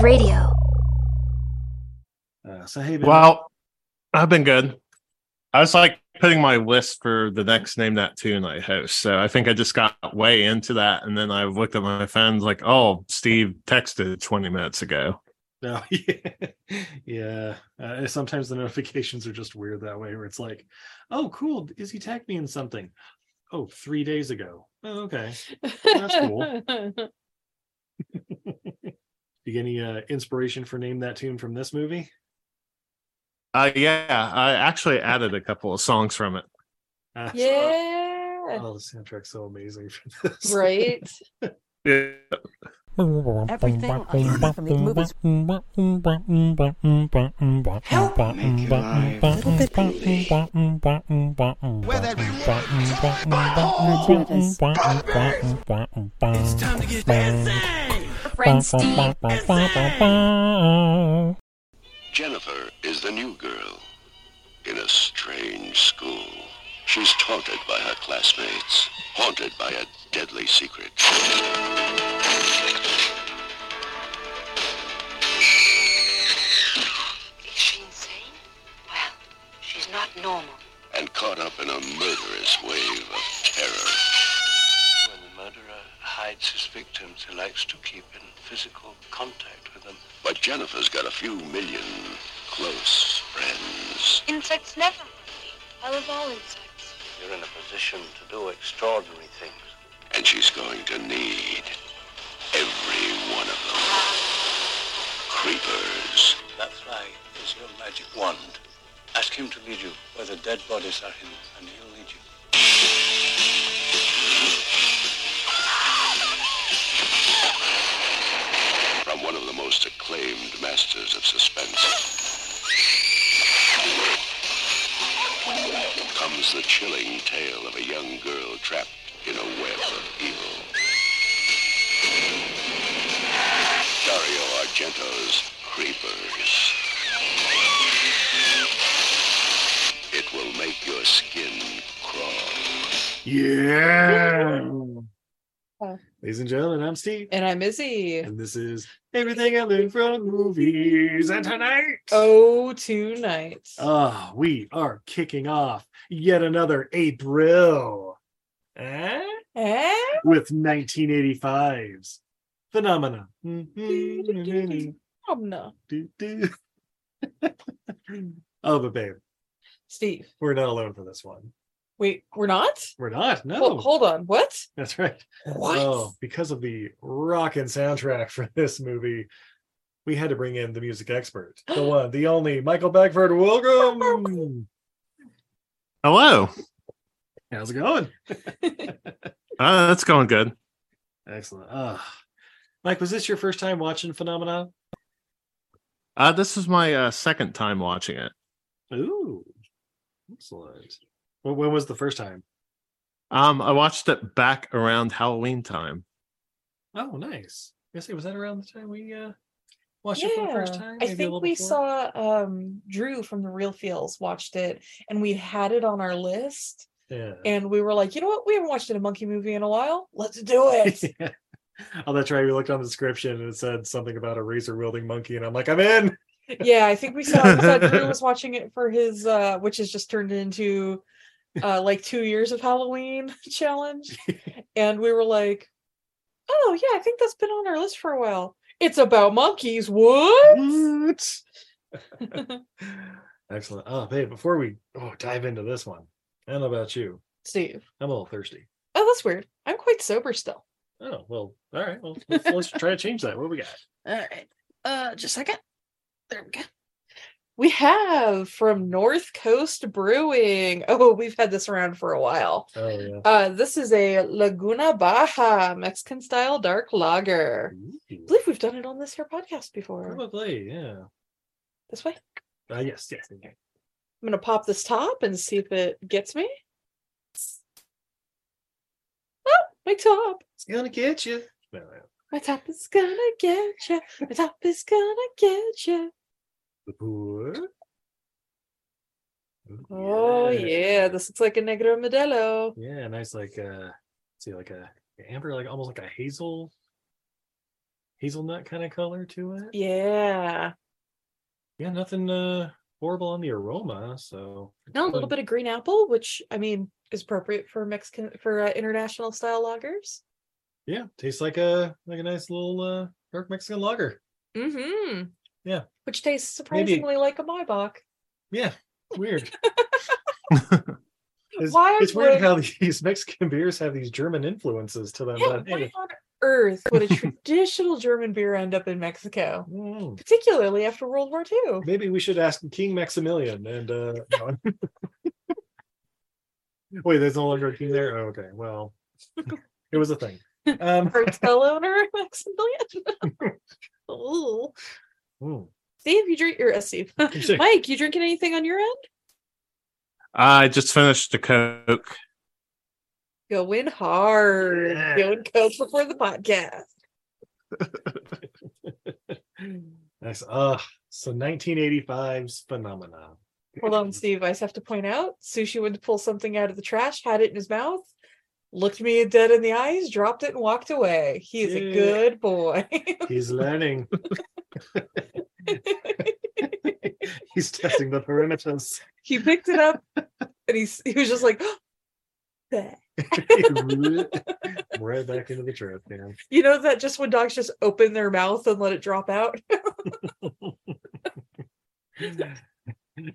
Wave Radio. Uh, so hey, Ben, Well, I've been good. I was like putting my list for the next name that tune I host. So I think I just got way into that. And then I looked at my phone, like, oh, Steve texted 20 minutes ago. no, yeah, yeah. Uh, sometimes the notifications are just weird that way, where it's like, oh, cool, is he tagged me in something? Oh, three days ago. Oh, okay. That's cool. You get any uh, inspiration for name that tune from this movie? Uh, yeah, I actually added a couple of songs from it. Uh, yeah. Oh, the soundtrack's so amazing for this. Right. Yeah. Everything I from these movies help make your life a little bit Where that It's time to get dancing. Friend Steve. Jennifer is the new girl in a strange school. She's taunted by her classmates, haunted by a deadly secret. Is she insane? Well, she's not normal. and caught up in a murderous wave of terror. When the murderer hides his victims, he likes to keep in physical contact with them. But Jennifer's got a few million close friends. Insects never. I love all insects. You're in a position to do extraordinary things. And she's going to need every one of them. Creepers. That fly is your magic wand. Ask him to lead you where the dead bodies are hidden, and he'll lead you. Most acclaimed masters of suspense comes the chilling tale of a young girl trapped in a web of evil. Dario Argento's Creepers. It will make your skin crawl. Yeah. Uh. Ladies and gentlemen, I'm Steve. And I'm Izzy. And this is everything I learned from movies. And tonight, Oh, tonight. ah, we are kicking off yet another April eh? Eh? with 1985's Phenomena. No. oh, but babe, Steve. we're not alone for this one. Wait, we're not? We're not. No, Hol- hold on. What? that's right. What? Oh, because of the rockin' soundtrack for this movie, we had to bring in the music expert, the one, the only, Michael Bagford. Welcome. Hello. How's it going? Uh, that's going good. Excellent. Ah, Mike, was this your first time watching Phenomena? Uh, this is my uh, second time watching it. Ooh, excellent. Well, when was the first time? Um, I watched it back around Halloween time. Oh, nice. I say, was that around the time we uh watched it for the first time? I Maybe a think we before? saw um Drew from the Real Feels watched it and we had it on our list Yeah. and we were like, you know what? We haven't watched a monkey movie in a while. Let's do it. Yeah. Oh, that's right. We looked on the description and it said something about a razor wielding monkey, and I'm like, I'm in. yeah, I think we saw, we saw Drew was watching it for his uh which has just turned into uh like two years of Halloween challenge. And we were like, Oh yeah, I think that's been on our list for a while. It's about monkeys. What? What? Excellent. Oh, babe, before we oh, dive into this one, I don't know about you. Steve. I'm a little thirsty. Oh, that's weird. I'm quite sober still. Oh, well, all right. Well, let's, let's try to change that. What do we got? All right. Uh just a second. There we go. We have from North Coast Brewing. Oh, we've had this around for a while. Oh, yeah. Uh this is a Laguna Baja Mexican style dark lager. I believe we've done it on this here podcast before. Probably, yeah. This way. Uh, yes, yes. okay. I'm gonna pop this top and see if it gets me. Oh, my top. It's gonna get you. No, no. My top is gonna get you. My top is gonna get you. Poor. Oh yeah, this looks like a Negra Modelo. Yeah, nice like uh see like a amber, like almost like a hazel hazelnut kind of color to it. Yeah. Yeah, nothing uh horrible on the aroma. So No, a little bit of green apple, which I mean is appropriate for Mexican for uh, international style lagers. yeah, tastes like a like a nice little uh dark Mexican lager. Mm-hmm. Yeah. Which tastes surprisingly like a Maibock. Yeah, weird. It's, Why it's weird how these Mexican beers have these German influences to them. Yeah, but why on earth would a traditional German beer end up in Mexico? mm, Particularly after World War II. maybe we should ask King Maximilian and uh no. wait, there's no longer a king there? Oh, okay, well it was a thing. Um Hotel owner Maximilian. Ooh. Ooh, Steve, you drink your uh, Steve. Mike, you drinking anything on your end? I just finished the Coke. Going hard. Yeah. Going coke before the podcast. nice. Uh so 1985's phenomena. Hold on, Steve. I just have to point out Sushi went to pull something out of the trash, had it in his mouth, looked me dead in the eyes, dropped it, and walked away. He is a good boy. He's learning. He's testing the perimeters. he picked it up and he's he was just like, right back into the trap, can. you know that just when dogs just open their mouth and let it drop out.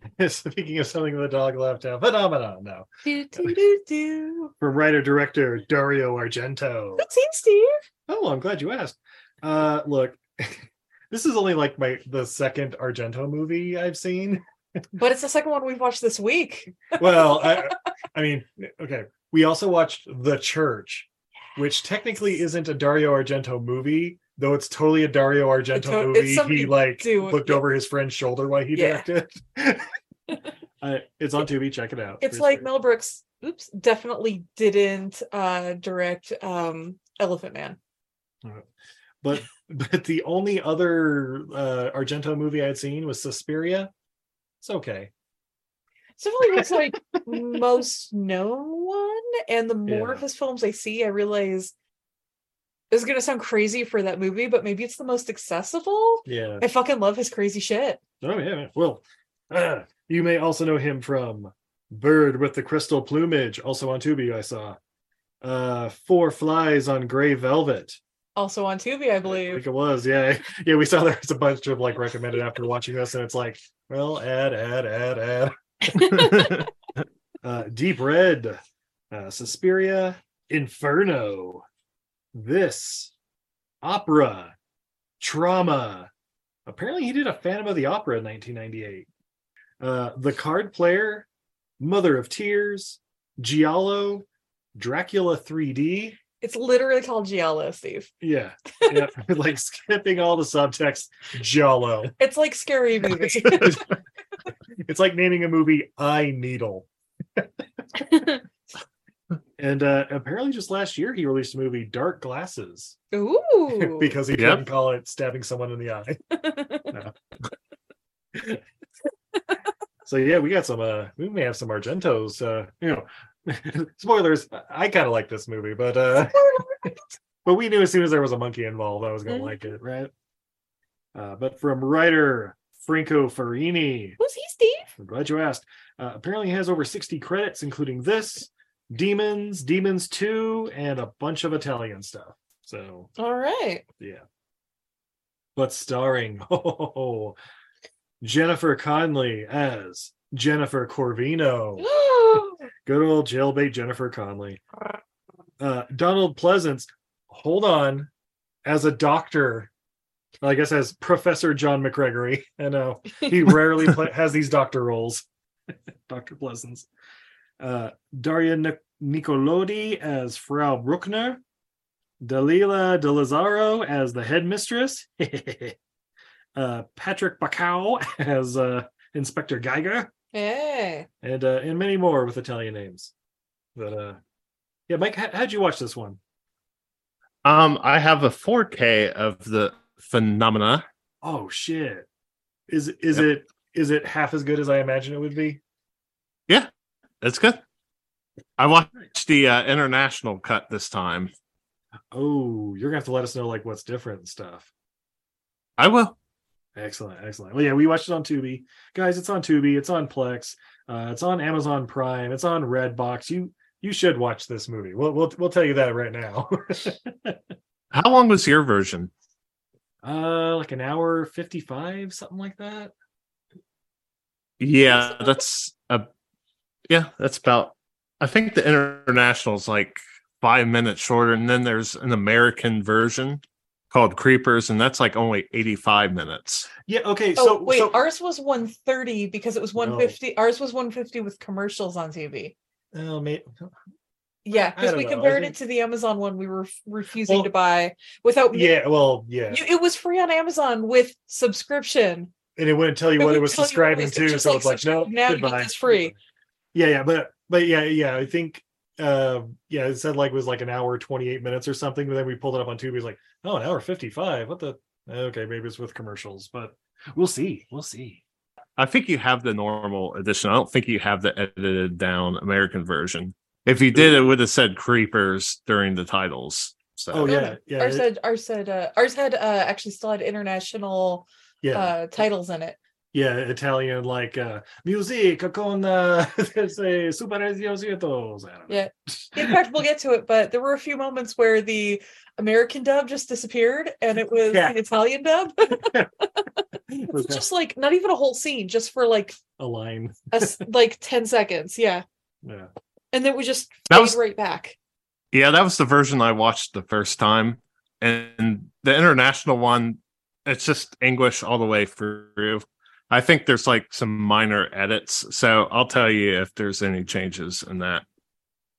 Speaking of something the dog left out, phenomena now do, do, do, do. from writer director Dario Argento. Good scene, Steve. Oh, I'm glad you asked. Uh, look, this is only like my the second Argento movie I've seen. But it's the second one we've watched this week. Well, I, I mean, okay. We also watched The Church, which technically isn't a Dario Argento movie, though it's totally a Dario Argento It's a- it's movie. He like do- looked yeah. over his friend's shoulder while he Yeah. directed. uh, it's on Tubi. Check it out. It's It's like great. Mel Brooks, oops, definitely didn't uh direct um Elephant Man. but but the only other uh, Argento movie I'd seen was Suspiria. It's okay. It's definitely his like most known one. And the more of his films I see, I realize this is gonna sound crazy for that movie, but maybe it's the most accessible. Yeah. I fucking love his crazy shit. Oh yeah. Well, uh, you may also know him from Bird with the Crystal Plumage, also on Tubi. I saw. Uh, Four Flies on Gray Velvet. Also on Tubi, I I believe. think it was. Yeah, yeah. We saw there's a bunch of like recommended after watching this, and it's like, well, add, add, add, add. uh, Deep Red, uh, Suspiria, Inferno, this, Opera, Trauma. Apparently, he did a Phantom of the Opera in 1998. Uh, the Card Player, Mother of Tears, Giallo, Dracula 3D. It's literally called Giallo, Steve. Yeah, yeah. like skipping all the subtext, Giallo. It's like scary movie. it's like naming a movie I Needle. And uh, apparently, just last year, he released a movie, Dark Glasses, Ooh. because he Yep. couldn't call it stabbing someone in the eye. So yeah, we got some. uh We may have some Argentos. Uh, you know, spoilers. I kind of like this movie, but uh but we knew as soon as there was a monkey involved, I was gonna Mhm. like it, right? Uh, but from writer Franco Ferrini, Who's he, Steve? I'm glad you asked. Uh, apparently, he has over 60 credits, including this, Demons, Demons 2, and a bunch of Italian stuff. So, All right. yeah. But starring oh, Jennifer Connelly as Jennifer Corvino. Good old jailbait Jennifer Connelly. Uh, Donald Pleasance, hold on, as a doctor. I guess as Professor John McGregory. I know he rarely play, has these doctor roles. Dr. Pleasance. Uh, Daria Nic- Nicolodi as Frau Bruckner. Dalila Di Lazzaro as the headmistress. uh, Patrick Bauchau as uh, Inspector Geiger hey. and uh, and many more with Italian names. But uh, yeah, Mike, how, how'd you watch this one? Um, I have a 4K of the phenomena. Oh shit! Is is Yep. it is it half as good as I imagine it would be? It's good. I watched the uh, international cut this time. Oh, you're gonna have to let us know like what's different and stuff. I will. Excellent, excellent. Well, yeah, we watched it on Tubi, guys. It's on Tubi. It's on Plex. Uh, it's on Amazon Prime. It's on Redbox. You you should watch this movie. We'll we'll we'll tell you that right now. How long was your version? uh, like an hour fifty five, something like that. Yeah, that's a yeah, that's about I think the international is like five minutes shorter, and then there's an American version called Creepers, and that's like only 85 minutes. Yeah. Okay. Oh So wait, so, ours was 130 because it was 150. Ours was 150 with commercials on TV. oh, may- Yeah, because we know, compared think- it to the Amazon one we were refusing Well, to buy without yeah. Well, yeah. You, it was free on Amazon with subscription. and it wouldn't tell you It what it was tell you what it subscribing to, so like, it's like no, subscribe now, you get goodbye. this free. Yeah, yeah, but but yeah, yeah. I think uh yeah, it said like it was like an hour 28 minutes or something, but then we pulled it up on Tubi. It's like, oh, an hour 55. What the okay, maybe it's with commercials, but we'll see. We'll see. I think you have the normal edition. I don't think you have the edited down American version. If you did, it would have said Creepers during the titles. So Oh yeah, yeah. ours it- had ours had uh, ours had uh, actually still had international yeah. uh, titles in it. Yeah, Italian like uh music con uh say super Diosietos. I don't know. Yeah. In fact, we'll get to it, but there were a few moments where the American dub just disappeared and it was Yeah. the Italian dub. It was just like not even a whole scene, just for like a line. a s- like 10 seconds. Yeah. Yeah. And then we just That was- right back. yeah, that was the version I watched the first time, and the international one, it's just English all the way through. I think there's like some minor edits, so I'll tell you if there's any changes in that.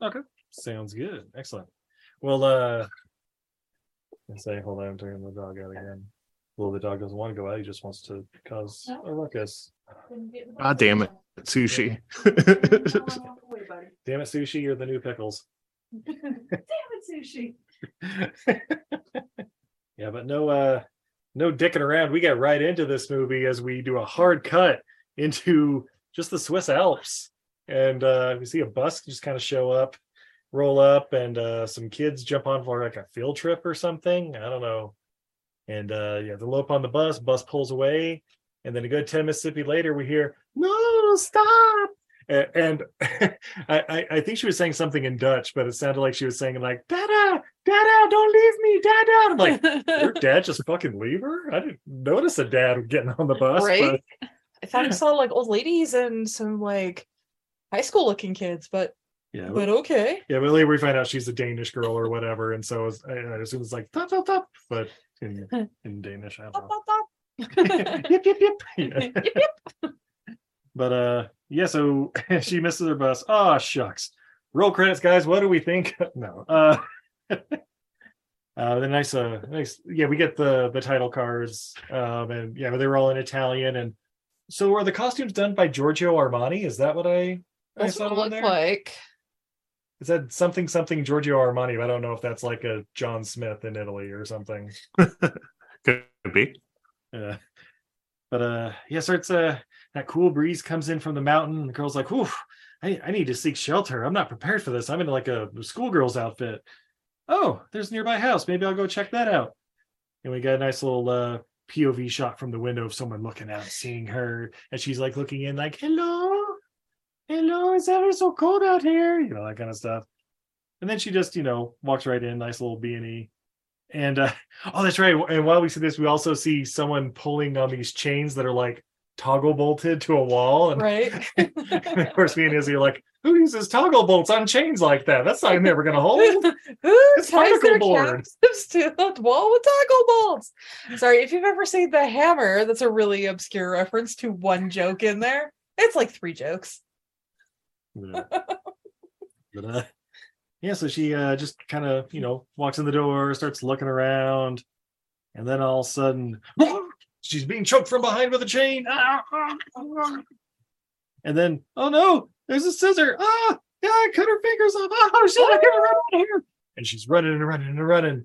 Okay. Sounds good. Excellent. Well, uh, I say, hold on, I'm turning the dog out again. Well, the dog doesn't want to go out. He just wants to cause a ruckus. Ah, damn it, sushi. Damn it, sushi! You're the new pickles. Damn it, sushi. yeah, but no, uh, no dicking around. We get right into this movie as we do a hard cut into just the Swiss Alps, and uh, we see a bus just kind of show up, roll up, and uh, some kids jump on for like a field trip or something. I don't know. And uh, yeah, they up on the bus. Bus pulls away, and then a good ten Mississippi later, we hear "No, stop!" And I, I, think she was saying something in Dutch, but it sounded like she was saying like "Dada, Dada, don't leave me, Dada." I'm like, your dad just fucking leave her? I didn't notice a dad getting on the bus. Right? I thought I saw like old ladies and some like high school looking kids, but But yeah, but okay. yeah, but later we find out she's a Danish girl or whatever, and so it's, I, I assume it's like top, top, top, but in in Danish, I don't know. bop, bop. yep, yep, yep. Yeah. Yip, yip. But uh, yeah, so she misses her bus. Oh shucks. Roll credits, guys. What do we think? No. Uh, uh, the nice, uh, nice. Yeah, we get the the title cards. Um, and yeah, they were all in Italian. And so, are the costumes done by Giorgio Armani? Is that what I? I That's saw what it on looked there? like. It said something something Giorgio Armani. But I don't know if that's like a John Smith in Italy or something. Could be. Yeah. But uh yeah, so it's uh that cool breeze comes in from the mountain, and the girl's like, Whew, I, I need to seek shelter. I'm not prepared for this. I'm in like a schoolgirl's outfit. Oh, there's a nearby house. Maybe I'll go check that out. And we got a nice little uh POV shot from the window of someone looking out, seeing her, and she's like looking in, like, Hello, hello, it's ever so cold out here, you know, that kind of stuff. And then she just, you know, walks right in, nice little B and E. And uh, oh, that's right. And while we see this, we also see someone pulling on these chains that are like toggle bolted to a wall. And, Right. and of course, me and Izzy are like, "Who uses toggle bolts on chains like that? That's not never gonna hold." Who It's ties their board. captives to the wall with toggle bolts? Sorry, if you've ever seen The Hammer, that's a really obscure reference to one joke in there. It's like three jokes. Yeah. but uh, yeah, so she uh, just kind of you know walks in the door, starts looking around, and then all of a sudden, she's being choked from behind with a chain. And then, oh no, there's a scissor. Ah, yeah, I cut her fingers off. Oh shit, I gotta run out of here. And she's running and running and running,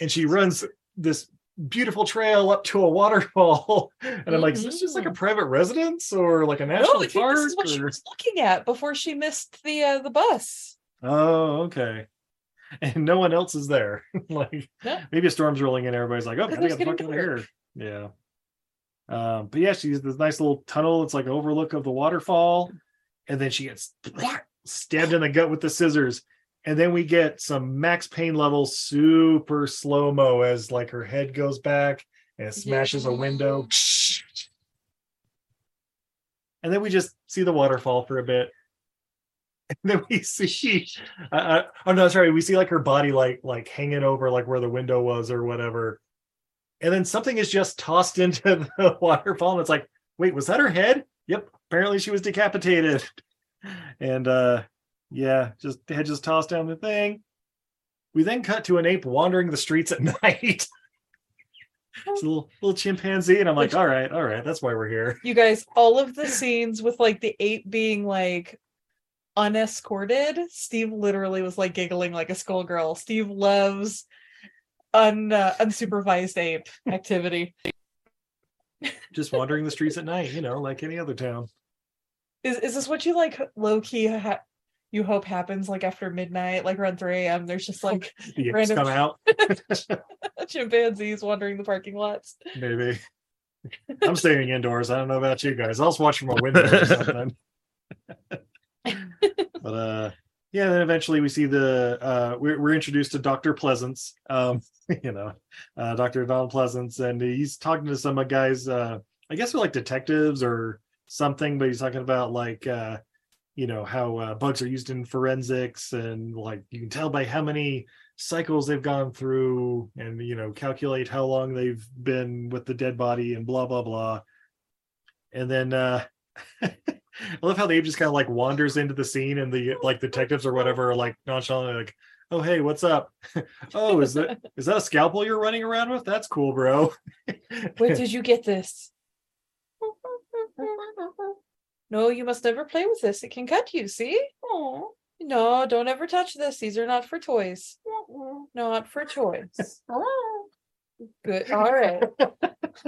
and she runs this beautiful trail up to a waterfall. And I'm like, is this just like a private residence or like a national No, I park? this is what she or- was looking at before she missed the uh, the bus. Oh, okay. and no one else is there. like Yeah. maybe a storm's rolling in, everybody's like, oh, Because gotta get the fuck out of here. Yeah. Um, but yeah, she's this nice little tunnel. It's like an overlook of the waterfall, and then she gets stabbed in the gut with the scissors. And then we get some Max pain level super slow mo as like her head goes back and smashes a window. And then we just see the waterfall for a bit. And then we see, uh, uh, oh no, sorry, we see like her body like like hanging over like where the window was or whatever. And then something is just tossed into the waterfall, and it's like, wait, was that her head? Yep, apparently she was decapitated. And uh yeah, just head just tossed down the thing. We then cut to an ape wandering the streets at night. it's a little little chimpanzee, and I'm like, all right, all right, that's why we're here. You guys, all of the scenes with like the ape being like unescorted, Steve literally was like giggling like a schoolgirl. Steve loves un uh, unsupervised ape activity. Just wandering the streets at night, you know, like any other town. Is is this what you like low key ha- you hope happens like after midnight, like around 3 a.m. There's just like The Random- come out, chimpanzees wandering the parking lots. maybe. I'm staying indoors. I don't know about you guys. I'll just watch from a window or something. but uh yeah, then eventually we see the uh we're, we're introduced to Dr. Pleasance. Um, you know, uh Dr. Donald Pleasance, and he's talking to some guys, uh I guess they're like detectives or something, but he's talking about like uh you know how uh, bugs are used in forensics and like you can tell by how many cycles they've gone through and you know calculate how long they've been with the dead body and blah blah blah and then uh i love how the ape just kind of like wanders into the scene and the like detectives or whatever are like nonchalantly like oh hey what's up oh is that is that a scalpel you're running around with that's cool bro Where did you get this? No, you must never play with this. It can cut you, see? No, don't ever touch this. These are not for toys. Not for toys. Good. All right.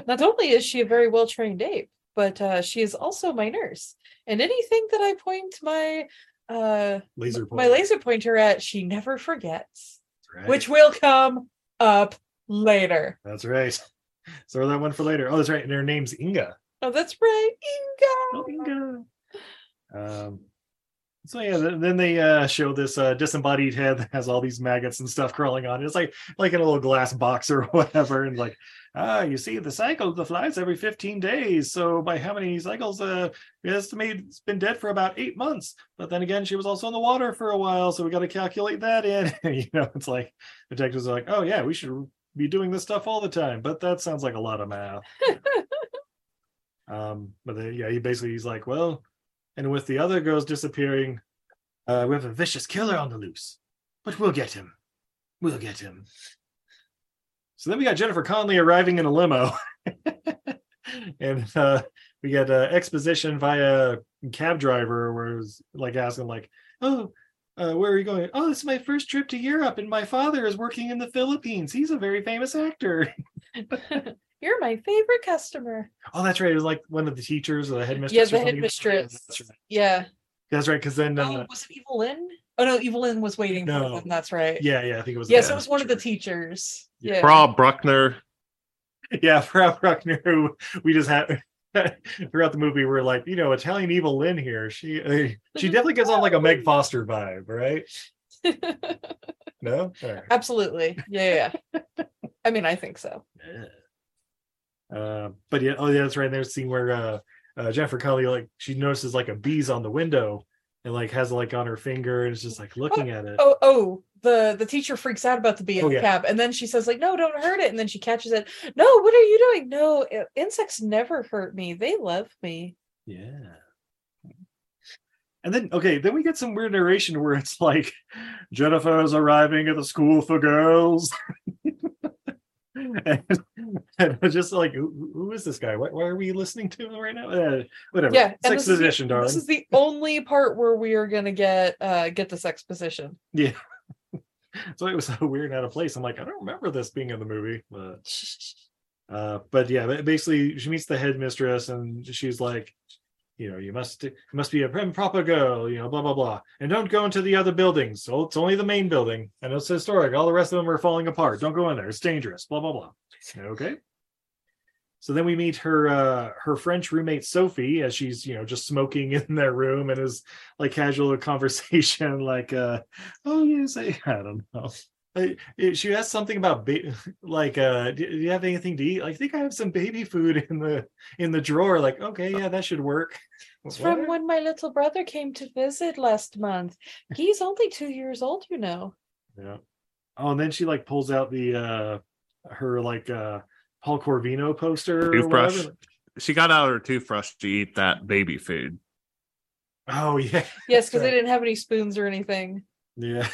Not only is she a very well trained ape, but uh, she is also my nurse. And anything that I point my uh laser my pointer. laser pointer at, she never forgets. Right. Which will come up later. that's right so that one for later oh that's right and her name's inga Oh, that's right. Oh, Inga. Inga. Um, so yeah, then they uh, show this uh, disembodied head that has all these maggots and stuff crawling on it. It's like like in a little glass box or whatever, and like ah, you see the cycle of the flies every 15 days. So by how many cycles? Uh, we estimate it's been dead for about eight months. But then again, she was also in the water for a while, so we got to calculate that in. you know, it's like detectives are like, oh yeah, we should be doing this stuff all the time, but that sounds like a lot of math. Um, but then, yeah, he basically he's like, well, and with the other girls disappearing, uh, we have a vicious killer on the loose, but we'll get him. We'll get him. So then we got Jennifer Connelly arriving in a limo, and uh, we got uh, exposition via cab driver, where it was like asking, like, oh. Uh, where are you going? Oh, this is my first trip to Europe, and my father is working in the Philippines. He's a very famous actor. You're my favorite customer. Oh, that's right. It was like one of the teachers or the headmistress. Yeah, the something. headmistress. That's right. Yeah. That's right. Because then, Oh, uh, was it Evelyn? Oh no, Evelyn was waiting for them. That's right. yeah, yeah, I think it was. Yes, the it was one of the teachers. Yeah. Frau Bruckner. Yeah, Frau Bruckner, who we just had throughout the movie. We're like, you know, Italian Evil-Lyn here. She uh, she definitely gives off like a Meg Foster vibe, right? No. All right. Absolutely. Yeah, yeah. yeah. I mean, I think so. Uh, but yeah, oh yeah, that's right. There's a scene where uh, uh, Jennifer Connelly like she notices like a bees on the window and like has it like on her finger and is just like looking at it. Oh, oh, the the teacher freaks out about the bee in Oh, the yeah. cab, and then she says like, "No, don't hurt it." And then she catches it. No, what are you doing? No, insects never hurt me. They love me. Yeah. And then okay, then we get some weird narration where it's like Jennifer is arriving at the school for girls. and, and just like who, who is this guy? Why, why are we listening to him right now? Uh, whatever. Yeah, Sex the- darling. This is the only part where we are gonna get uh get this exposition. Yeah. so it was so weird and out of place. I'm like, I don't remember this being in the movie, but uh, but yeah, ba- basically she meets the headmistress and she's like, you know, you must you must be a proper girl, you know, blah blah blah, and don't go into the other buildings. So it's only the main building, and it's historic. All the rest of them are falling apart. Don't go in there. It's dangerous. Blah blah blah. Okay. So then we meet her uh her French roommate Sophie as she's you know just smoking in their room and is like casual conversation like uh oh yes I, I don't know she asked something about ba- like uh do, do you have anything to eat I think I have some baby food in the in the drawer like okay yeah that should work It's What? from when my little brother came to visit last month. He's only two years old, you know. Yeah. Oh, and then she like pulls out the uh her like uh Paul Corvino poster. Toothbrush. She got out her toothbrush to eat that baby food. Oh yeah. Yes, because they didn't have any spoons or anything. Yeah.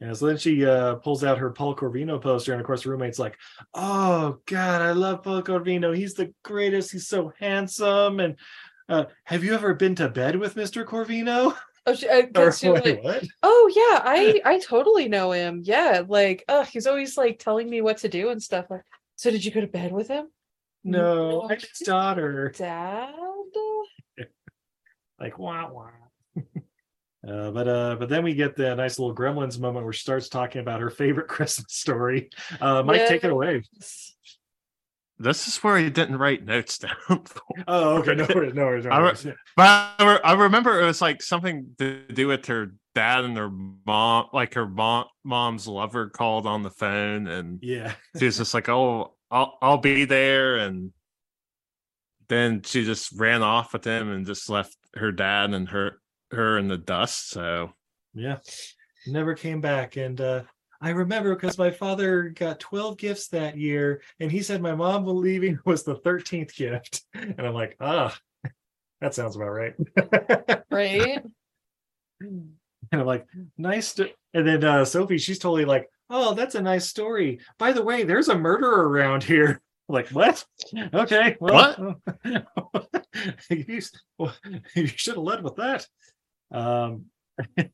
Yeah. So then she uh pulls out her Paul Corvino poster, and of course the roommate's like, Oh god, I love Paul Corvino. He's the greatest, he's so handsome. And uh have you ever been to bed with Mr. Corvino? Oh, she, uh, 'cause she Wait, like, what? oh yeah, I I totally know him. Yeah, like, oh, he's always like telling me what to do and stuff. Like, so did you go to bed with him, No, No. I'm his daughter. Dad? like wow wow uh, but uh but then we get the nice little gremlins moment where she starts talking about her favorite christmas story. Uh mike take it away. This is where he didn't write notes down. oh okay. No worries, no worries, no I re- But I, re- I remember it was like something to do with her dad and her mom, like her mom, mom's lover called on the phone, and yeah. she was just like, "Oh, I'll I'll be there," and then she just ran off with him and just left her dad and her her in the dust. So yeah never came back and uh I remember because my father got 12 gifts that year, and he said my mom leaving was the 13th gift. And I'm like, ah, that sounds about right. Right? And I'm like, nice. To... And then uh, Sophie, she's totally like, oh, that's a nice story. By the way, there's a murderer around here. Like, what? Okay. Well, you, well, you should have led with that. Um, and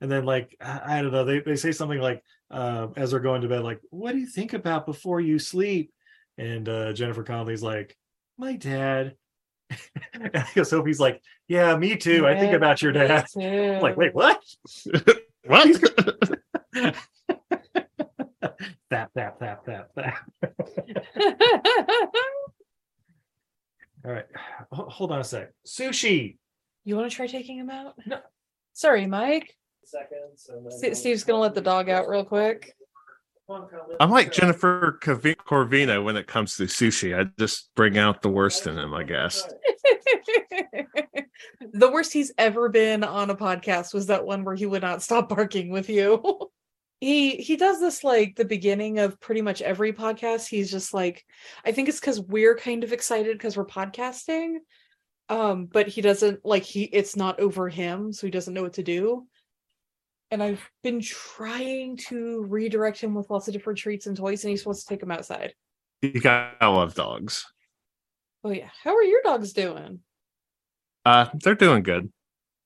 then, like, I, I don't know, they, they say something like, uh, as they're going to bed, like, what do you think about before you sleep? And uh, Jennifer Connelly's like, my dad. and I guess Sophie's like, yeah, me too. I think about your dad. Like, wait, what? what? That, that, that, that, that. All right. Ho- Hold on a sec. Sushi. You want to try taking him out? No. Sorry, Mike. Seconds. St- Steve's gonna let the dog out real quick. I'm like Jennifer Cavi- Corvino when it comes to sushi. I just bring out the worst in him, I guess. the worst he's ever been on a podcast was that one where he would not stop barking with you. he he does this like the beginning of pretty much every podcast. He's just like I think it's cuz we're kind of excited cuz we're podcasting. Um but he doesn't like he it's not over him so he doesn't know what to do. And I've been trying to redirect him with lots of different treats and toys and he's supposed to take him outside. You gotta love dogs. Oh yeah. How are your dogs doing? Uh, they're doing good.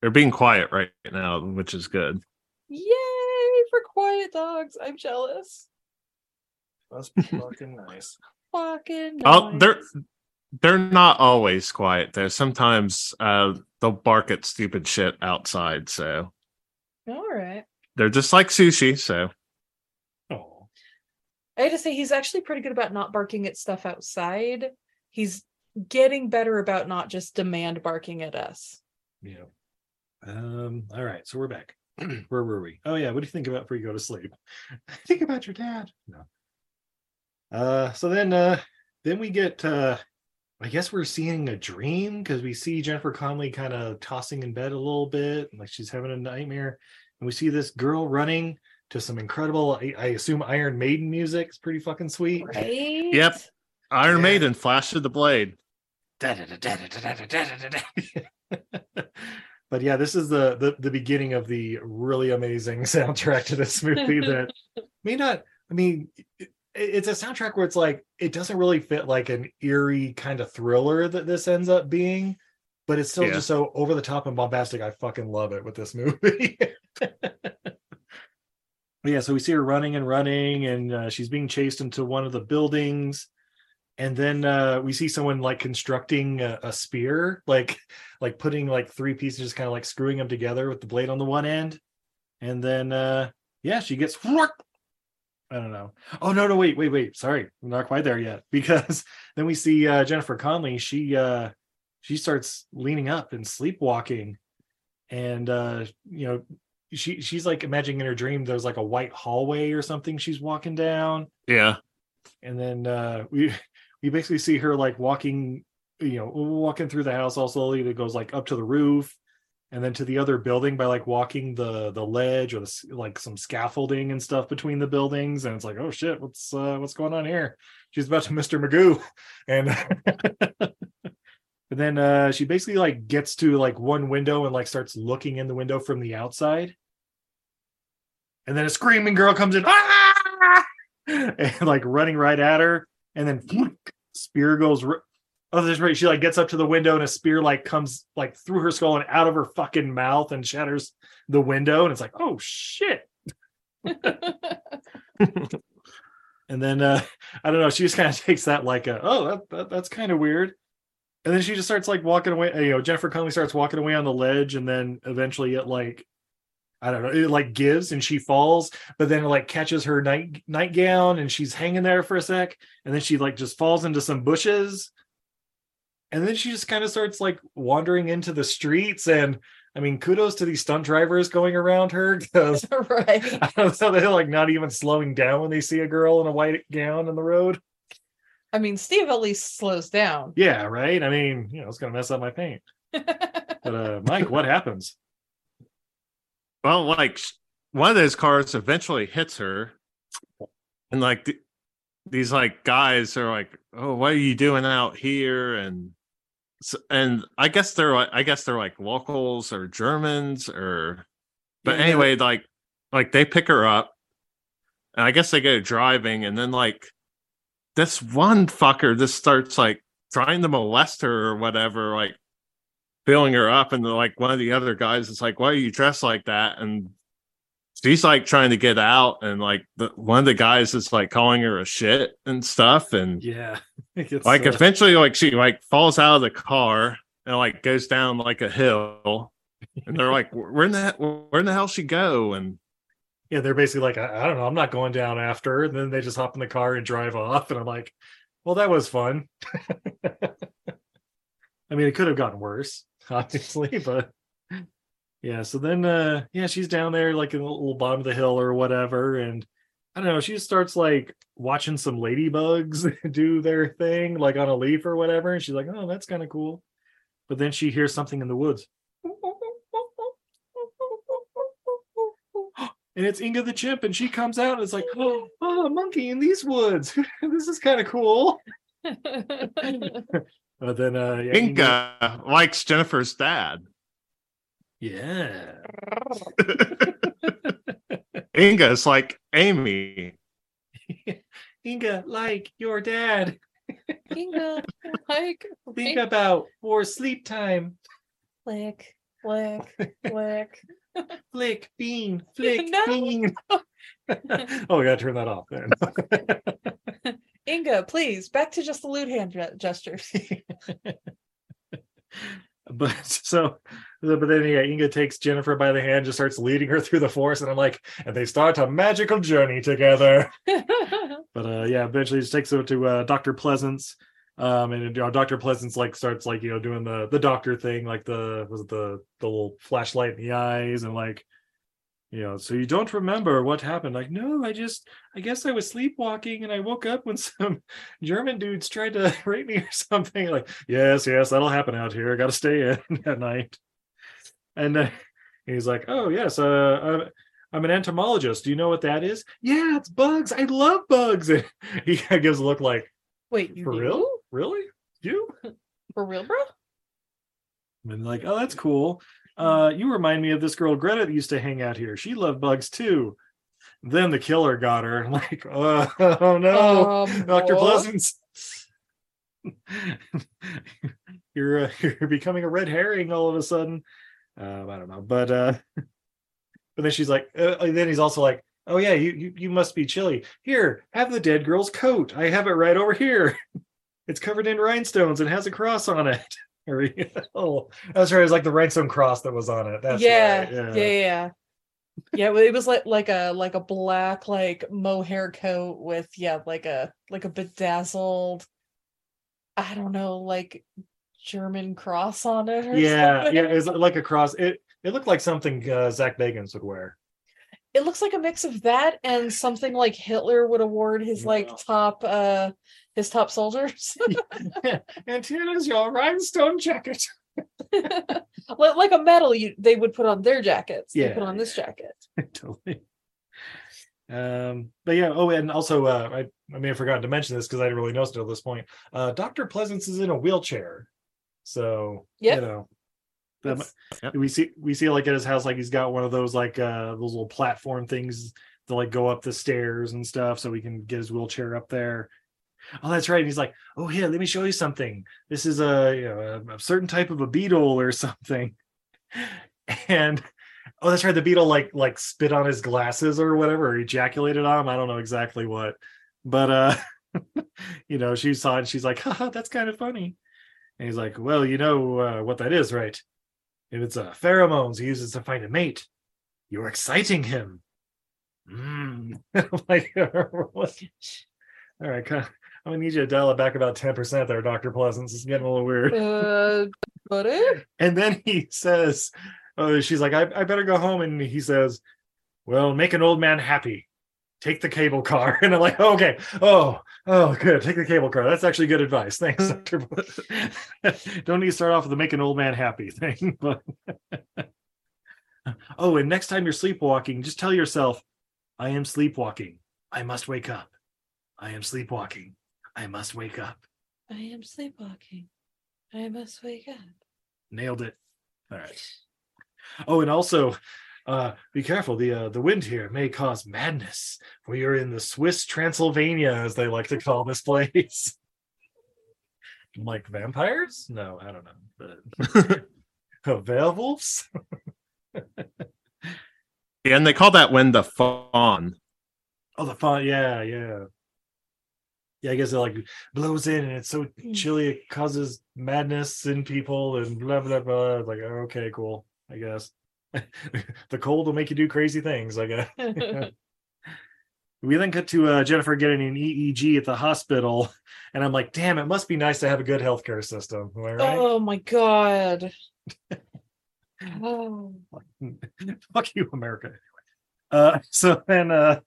They're being quiet right now, which is good. Yay for quiet dogs. I'm jealous. That's fucking nice. Fucking nice. Oh, they're nice. They're not always quiet though. Sometimes uh they'll bark at stupid shit outside. So all right. they're just like sushi. So Oh, I had to say he's actually pretty good about not barking at stuff outside. He's getting better about not just demand barking at us. yeah. Um. All right. So we're back. Where were we? Oh yeah. What do you think about before you go to sleep? think about your dad. No. Uh. So then, uh, then we get. uh I guess we're seeing a dream because we see Jennifer Connelly kind of tossing in bed a little bit, like she's having a nightmare, and we see this girl running to some incredible, I, I assume Iron Maiden music. It's pretty fucking sweet. Right? Yep. Iron Yeah. Maiden, Flash of the Blade. but yeah, this is the, the the beginning of the really amazing soundtrack to this movie that may not. I mean, it, it's a soundtrack where it's like it doesn't really fit like an eerie kind of thriller that this ends up being, but it's still Yeah. just so over the top and bombastic. I fucking love it with this movie. Yeah, so we see her running and running, and uh, she's being chased into one of the buildings. and then uh we see someone like constructing a, a spear like like putting like three pieces just kind of like screwing them together with the blade on the one end and then uh yeah she gets i don't know. Oh no no wait wait wait. Sorry i'm not quite there yet. Because then we see uh jennifer connelly she uh she starts leaning up and sleepwalking. And uh you know she she's like imagining in her dream there's like a white hallway or something she's walking down. Yeah. and then uh we we basically see her like walking you know walking through the house all slowly that goes like up to the roof and then to the other building by like walking the the ledge or the like some scaffolding and stuff between the buildings and it's like oh shit what's uh what's going on here? She's about to mr magoo. And and then uh she basically like gets to like one window and like starts looking in the window from the outside. And then a screaming girl comes in ah! and like running right at her. And then spear goes oh that's right she like gets up to the window and a spear like comes like through her skull and out of her fucking mouth and shatters the window. And it's like oh shit. And then uh i don't know. She just kind of takes that like a oh that, that that's kind of weird. And then she just starts like walking away you know jennifer Connelly starts walking away on the ledge and then eventually it like i don't know it like gives and she falls but then it like catches her night nightgown and she's hanging there for a sec. And then she like just falls into some bushes and then she just kind of starts like wandering into the streets and i mean kudos to these stunt drivers going around her because right. I don't know, they're like not even slowing down when they see a girl in a white gown on the road. I mean, Steve at least slows down. Yeah, right. I mean, you know, it's gonna mess up my paint. But uh Mike, what happens? Well, like one of those cars eventually hits her, and like th- these like guys are like, "Oh, what are you doing out here?" And s- and I guess they're like, I guess they're like locals or Germans or, but Yeah, anyway, like like they pick her up, and I guess they go driving, and then like this one fucker just starts like trying to molest her or whatever, like filling her up and like one of the other guys is like why are you dressed like that? And she's like trying to get out and like the one of the guys is like calling her a shit and stuff and Yeah. Like uh, eventually like she like falls out of the car and like goes down like a hill and they're like where in the where in the hell she go and yeah, they're basically like, I, I don't know, I'm not going down after. And then they just hop in the car and drive off. And I'm like, well, that was fun. I mean, it could have gotten worse, obviously, but yeah. So then, uh, yeah, she's down there like in the little bottom of the hill or whatever, and I don't know. She just starts like watching some ladybugs do their thing, like on a leaf or whatever, and she's like, "Oh, that's kind of cool." But then she hears something in the woods, and it's Inga the chimp, and she comes out and it's like, "Oh, oh a monkey in these woods! this is kind of cool." But then, uh, yeah, Inga likes Jennifer's dad. Yeah. Inga Inga's like Amy. Inga, like your dad. Inga, like, Think about for sleep time. flick, flick, flick. Flick, bean, flick, No. bean. oh, we gotta turn that off then. Inga, please, back to just the lewd hand gestures. But so, but then yeah, Inga takes Jennifer by the hand, just starts leading her through the forest, and I'm like, and they start a magical journey together. But uh, yeah, eventually just takes her to uh, Doctor Pleasance. Um, and you know, Doctor Pleasance like starts like you know doing the the doctor thing, like the was it the the little flashlight in the eyes, and like you know, so you don't remember what happened? Like, no, I just I guess I was sleepwalking and I woke up when some German dudes tried to rape me or something. Like, yes, yes, that'll happen out here. I got to stay in at night. And uh, he's like, oh yes, uh, I'm, I'm an entomologist. Do you know what that is? Yeah, it's bugs. I love bugs. And he gives a look like, Wait, you for do? real? Really? You? For real, bro? And like, oh, that's cool. Uh, you remind me of this girl Greta that used to hang out here. She loved bugs too. Then the killer got her. I'm like, oh, oh no, Um, Doctor what? Pleasance. you're uh, you're becoming a red herring all of a sudden. Um, I don't know, but uh, but then she's like, uh, and then he's also like, oh yeah, you, you you must be chilly. Here, have the dead girl's coat. I have it right over here. it's covered in rhinestones and has a cross on it. Oh, that's right. It was like the rhinestone cross that was on it. That's yeah, right. yeah, yeah, yeah. Yeah, well, it was like like a like a black like mohair coat with yeah like a like a bedazzled, I don't know like German cross on it. Or yeah, something. yeah. It was like a cross. It it looked like something uh, Zach Bagans would wear. It looks like a mix of that and something like Hitler would award his like top uh his top soldiers. and here is your rhinestone jacket. like, like a medal you they would put on their jackets. They Yeah, put on this jacket. totally. Um, but yeah, oh, and also uh I, I may have forgotten to mention this because I didn't really notice until this point. Uh Dr. Pleasance is in a wheelchair. So Yep. you know that Yep. we see we see like at his house, like he's got one of those like uh those little platform things to like go up the stairs and stuff so he can get his wheelchair up there. Oh, that's right. And he's like, oh here, let me show you something. This is a you know a, a certain type of a beetle or something. And oh, that's right. The beetle like like spit on his glasses or whatever, or ejaculated on him. I don't know exactly what, but uh, you know, she saw it. And she's like, haha, that's kind of funny. And he's like, well, you know uh, what that is, right? If it's uh, pheromones he uses to find a mate, you're exciting him. Mm. I'm like, all right, kind of, I'm gonna need you to dial it back about 10% there, Dr. Pleasance. It's getting a little weird. Uh And then he says, oh, she's like, I, I better go home. And he says, Well, make an old man happy. Take the cable car. And I'm like, oh, okay. Oh, oh, good. Take the cable car. That's actually good advice. Thanks, Dr. Don't need to start off with the make an old man happy thing. But oh, and next time you're sleepwalking, just tell yourself, I am sleepwalking. I must wake up. I am sleepwalking. I must wake up. I am sleepwalking. I must wake up. Nailed it. All right. Oh, and also, uh, be careful. The uh, the wind here may cause madness, for you're in the Swiss Transylvania, as they like to call this place. like vampires? No, I don't know. But oh, werewolves? Yeah, and they call that wind the fawn. Oh, the fun. Yeah, yeah. Yeah, I guess it like blows in and it's so chilly it causes madness in people and blah blah blah. It's like, okay, cool. I guess the cold will make you do crazy things. I guess. we then cut to uh, Jennifer getting an EEG at the hospital, and I'm like, damn, it must be nice to have a good healthcare system. Am I right? Oh my god. oh. Fuck you, America. Anyway. Uh, so then, uh,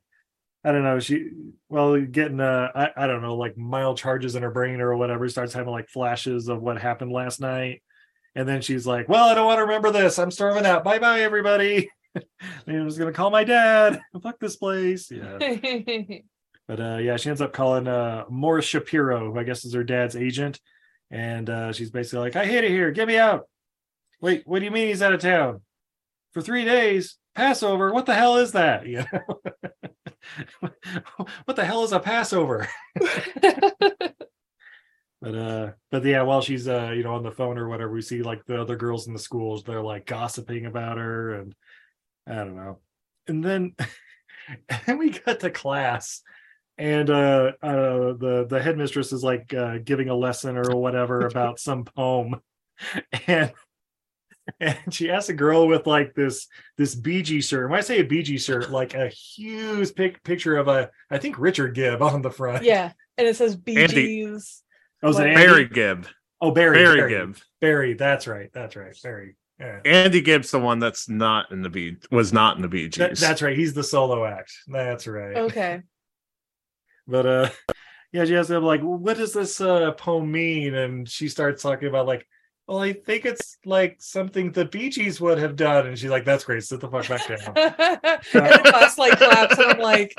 I don't know. She, well, getting, uh, I, I don't know, like mild charges in her brain or whatever, starts having like flashes of what happened last night. And then she's like, well, I don't want to remember this. I'm starving out. Bye bye, everybody. I was going to call my dad. Fuck this place. Yeah. But uh, yeah, she ends up calling uh, Morris Shapiro, who I guess is her dad's agent. And uh, she's basically like, I hate it here. Get me out. Wait, what do you mean he's out of town? For three days? Passover? What the hell is that? You know? what the hell is a Passover? But uh, but yeah, while she's uh, you know, on the phone or whatever, we see like the other girls in the schools, they're like gossiping about her, and I don't know. And then, and we got to class, and uh, uh, the the headmistress is like uh, giving a lesson or whatever about some poem, and and she asked a girl with like this this BG shirt. When I say a BG shirt, like a huge pic- picture of a I think Richard Gibb on the front. yeah. And it says Bee Gees. Andy. Oh, was it Like- Andy? Barry Gibb. Oh, Barry. Barry Barry. Gibb. Barry. That's right. That's right. Barry. Yeah. Andy Gibb's the one that's not in the B was not in the Bee That- that's right. He's the solo act. That's right. Okay. But uh yeah, she has to like, what does this uh poem mean? And she starts talking about like, well, I think it's like something the Bee Gees would have done. And she's like, that's great. Sit the fuck back down. and the class like claps and I'm like,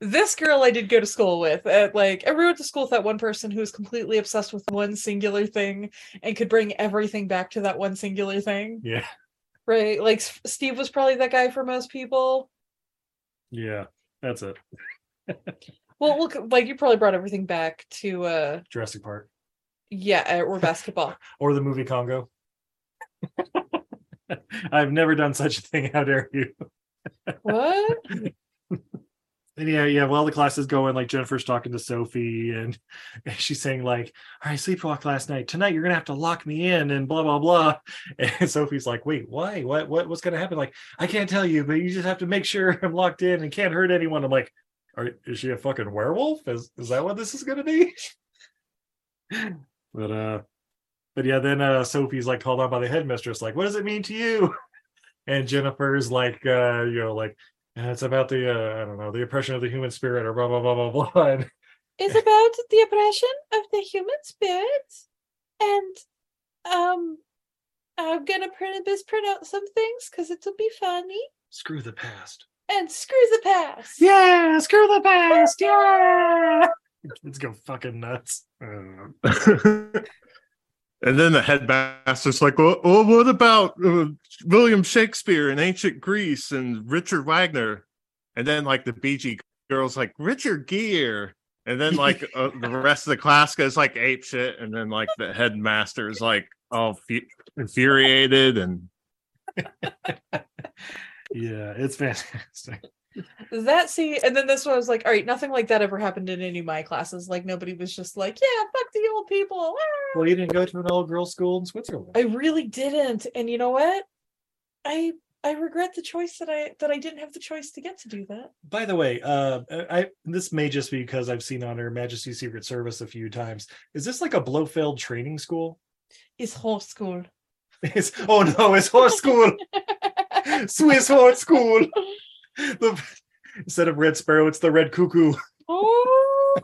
this girl I did go to school with. At, like I went to school with that one person who was completely obsessed with one singular thing and could bring everything back to that one singular thing. yeah. Right? Like Steve was probably that guy for most people. Yeah. That's it. Well, look, like you probably brought everything back to uh Jurassic Park. Yeah, uh, or basketball. Or the movie Congo. I've never done such a thing. How dare you? what? and yeah, yeah, while the class is going, like Jennifer's talking to Sophie and, and she's saying, like, all right, sleepwalk last night. Tonight you're gonna have to lock me in and blah blah blah. And Sophie's like, wait, why? What what what's gonna happen? Like, I can't tell you, but you just have to make sure I'm locked in and can't hurt anyone. I'm like, are is she a fucking werewolf? Is is that what this is gonna be? But uh but yeah, then uh Sophie's like called on by the headmistress, like, what does it mean to you? And Jennifer's like, uh, you know, like, "Uh, it's about the uh, I don't know, the oppression of the human spirit or blah blah blah blah blah. And It's about the oppression of the human spirit. And um I'm gonna print misprint out some things because it'll be funny. screw the past. And screw the past. Yeah, screw the past. Yeah. Kids go fucking nuts. And then the headmaster's like, well, well what about uh, William Shakespeare in ancient Greece and Richard Wagner? And then like the BG girl's like, Richard Gere. And then like uh, the rest of the class goes like ape shit. And then like the headmaster is like all fu- infuriated. And yeah, it's fantastic. That see, and then this one was like, all right, nothing like that ever happened in any of my classes. Like nobody was just like, yeah, fuck the old people. ah." Well, you didn't go to an old girl school in Switzerland. I really didn't. And you know what? I I regret the choice that I that I didn't have the choice to get to do that. By the way, uh, I this may just be because I've seen on Her Majesty's Secret Service a few times. Is this like a Blofeld training school? Is horse school. It's oh no, it's horse school, Swiss horse school. The, instead of Red Sparrow, it's the Red Cuckoo. oh,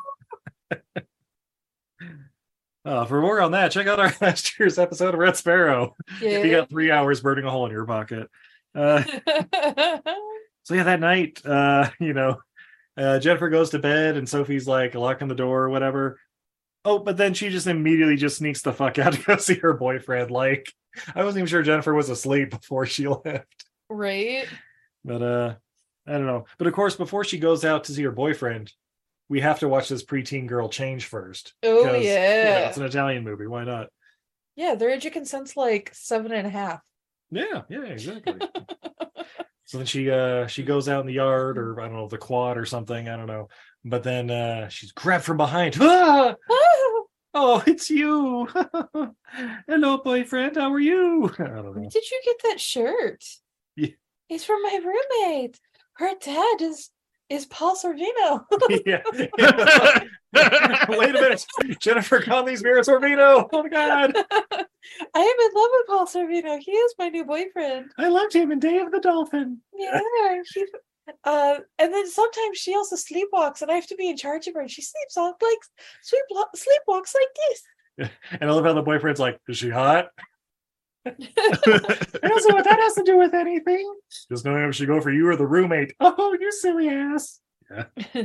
Uh, for more on that, check out our last year's episode of Red Sparrow. If you got three hours burning a hole in your pocket. Uh, so yeah, that night, uh, you know, uh, Jennifer goes to bed and Sophie's like locking the door or whatever. Oh, but then she just immediately just sneaks the fuck out to go see her boyfriend. Like, I wasn't even sure Jennifer was asleep before she left. right. But uh, I don't know. But of course, before she goes out to see her boyfriend, we have to watch this preteen girl change first. Oh know, yeah. it's an Italian movie. Why not? Yeah, their age of consent's like seven and a half. Yeah, yeah, exactly. So then she uh she goes out in the yard or I don't know the quad or something I don't know, but then uh she's grabbed from behind. Ah! Oh, it's you! Hello, boyfriend. How are you? I don't Where did you get that shirt? Yeah. It's from my roommate. Her dad is is Paul Sorvino. yeah. Wait a minute, Jennifer Connelly's Mira Sorvino. Oh my god, I am in love with Paul Sorvino. He is my new boyfriend. I loved him in Day of the Dolphin. Yeah. he, uh, and then sometimes she also sleepwalks, and I have to be in charge of her. And she sleeps off like sleep sleepwalks like this. And I love how the boyfriend's like, "Is she hot?" I don't see what that has to do with anything. Just knowing if she go for you or the roommate. Oh, you silly ass. Yeah.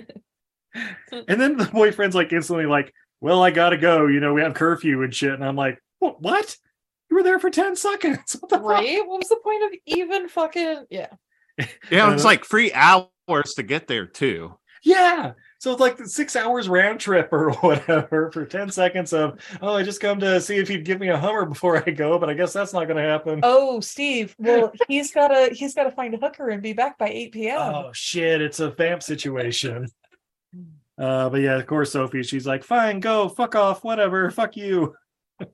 and then the boyfriend's like instantly like, well, I gotta go. You know, we have curfew and shit. And I'm like, what? what? You were there for 10 seconds. What the fuck? What was the point of even fucking yeah? yeah, it's like free hours to get there too. Yeah. So it's like the six hours round trip or whatever for 10 seconds of, oh, I just come to see if you'd give me a Hummer before I go, but I guess that's not gonna happen. Oh, Steve. Well, he's gotta he's gotta find a hooker and be back by 8 p.m. oh shit it's a vamp situation uh but yeah of course sophie she's like fine go fuck off whatever fuck you and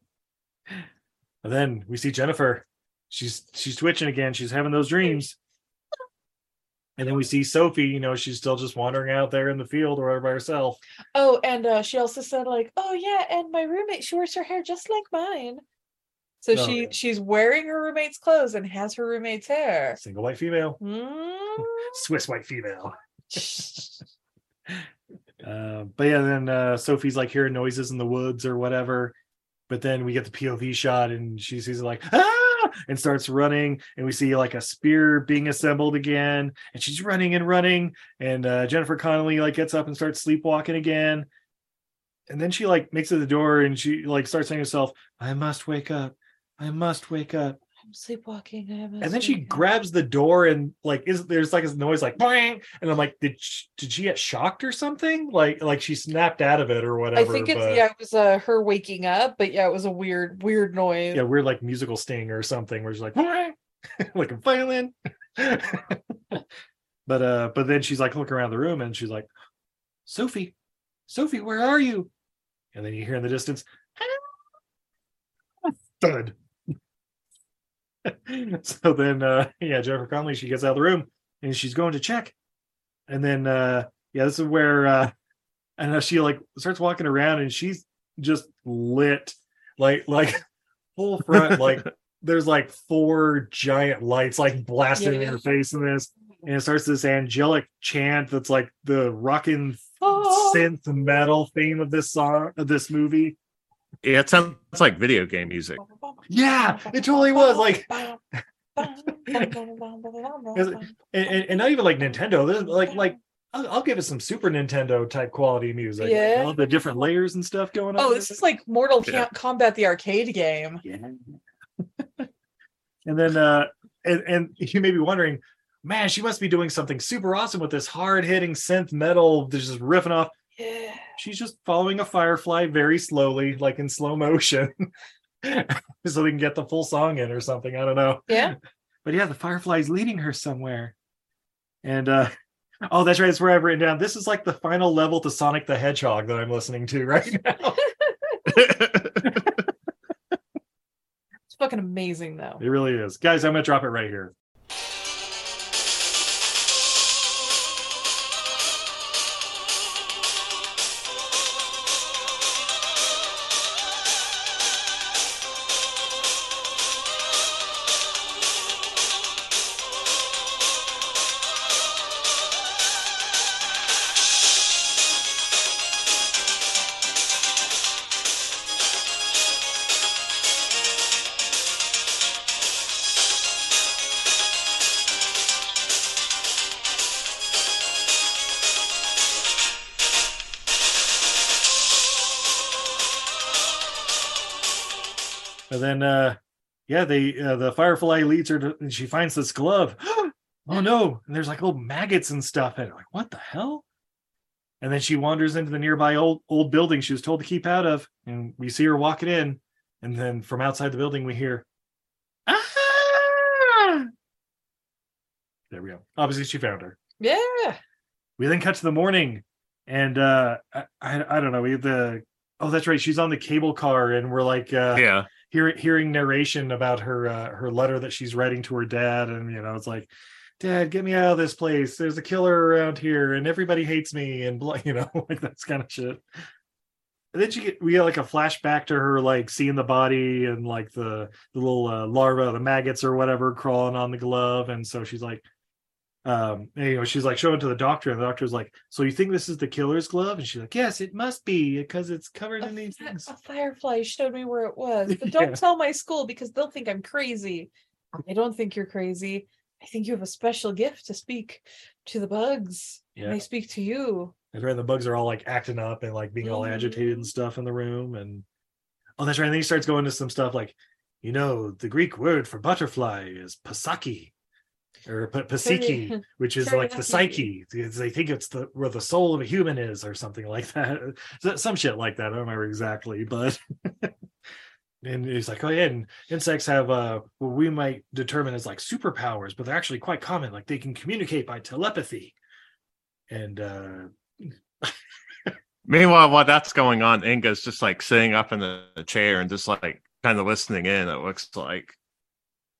then we see jennifer she's she's twitching again she's having those dreams and then we see sophie you know she's still just wandering out there in the field or whatever by herself Oh, and uh, she also said like, "Oh yeah, and my roommate she wears her hair just like mine." So Oh, she yeah. she's wearing her roommate's clothes and has her roommate's hair. single white female Mm. swiss white female Uh, but yeah, then uh, Sophie's like hearing noises in the woods or whatever. But then we get the POV shot and she sees it like ah and starts running, and we see like a spear being assembled again, and she's running and running, and uh, Jennifer Connelly like gets up and starts sleepwalking again, and then she like makes it to the door and she like starts saying herself, "I must wake up, I must wake up." I'm sleepwalking. I and then she grabs the door and like is there's like a noise like bang and i'm like did she, did she get shocked or something like like she snapped out of it or whatever. I think it's but- yeah, it was uh, her waking up, but yeah, it was a weird weird noise. yeah weird like musical sting or something where she's like like a violin but but uh, but then she's like looking around the room and she's like, Sophie, Sophie, where are you? And then you hear in the distance, thud. so then uh yeah, Jennifer Connelly, she gets out of the room and she's going to check. And then uh yeah, this is where uh and uh, she like starts walking around and she's just lit like like full front like there's like four giant lights like blasting in Yeah. her face in this and it starts this angelic chant that's like the rockin' Oh. synth metal theme of this song of this movie Yeah, it sounds like video game music. Yeah, it totally was, like- and, and, and not even like nintendo this like like I'll, I'll give it some super nintendo type quality music Yeah. all the different layers and stuff going on oh, this is like Mortal Yeah. Kam- Kombat, the arcade game. Yeah. and then uh and, and you may be wondering, man, she must be doing something super awesome with this hard hitting synth metal that's just riffing off. She's just following a firefly very slowly, like in slow motion. so we can get the full song in or something. I don't know. Yeah. But yeah, the firefly's leading her somewhere. And uh oh, that's right. It's where I've written down. This is like the final level to Sonic the Hedgehog that I'm listening to right now. It's fucking amazing though. It really is. Guys, I'm gonna drop it right here. And then uh yeah, they uh, the firefly leads her to and she finds this glove. oh no, and there's like little maggots and stuff in it. Like, what the hell? And then she wanders into the nearby old old building she was told to keep out of, and we see her walking in, and then from outside the building we hear ah! There we go. Obviously she found her. Yeah. We then cut to the morning, and uh I, I, I don't know, we have the oh that's right, she's on the cable car, and we're like uh yeah. Hear, hearing narration about her uh, her letter that she's writing to her dad. And you know it's like dad get me out of this place. There's a killer around here and everybody hates me and you know like that's kind of shit. And then she get we get like a flashback to her like seeing the body and like the the little uh, larva the maggots or whatever crawling on the glove. And so she's like um and, you know she's like showing it to the doctor and the doctor's like so you think this is the killer's glove and she's like yes it must be because it's covered A, in these things a firefly showed me where it was, but don't tell my school because they'll think I'm crazy. I don't think you're crazy. I think you have a special gift to speak to the bugs. and Yeah. They speak to you. That's right. The bugs are all like acting up and like being all agitated and stuff in the room. And oh, that's right. And then he starts going to some stuff like, you know, the Greek word for butterfly is pasaki or pa- pasiki, which is like the psyche. It's- They think it's the where the soul of a human is or something like that. Some shit like that. I don't remember exactly, but and he's like, oh yeah, and insects have uh what we might determine as like superpowers, but they're actually quite common. Like they can communicate by telepathy. And uh Meanwhile, while that's going on, Inga's just like sitting up in the, the chair and just like kind of listening in. It looks like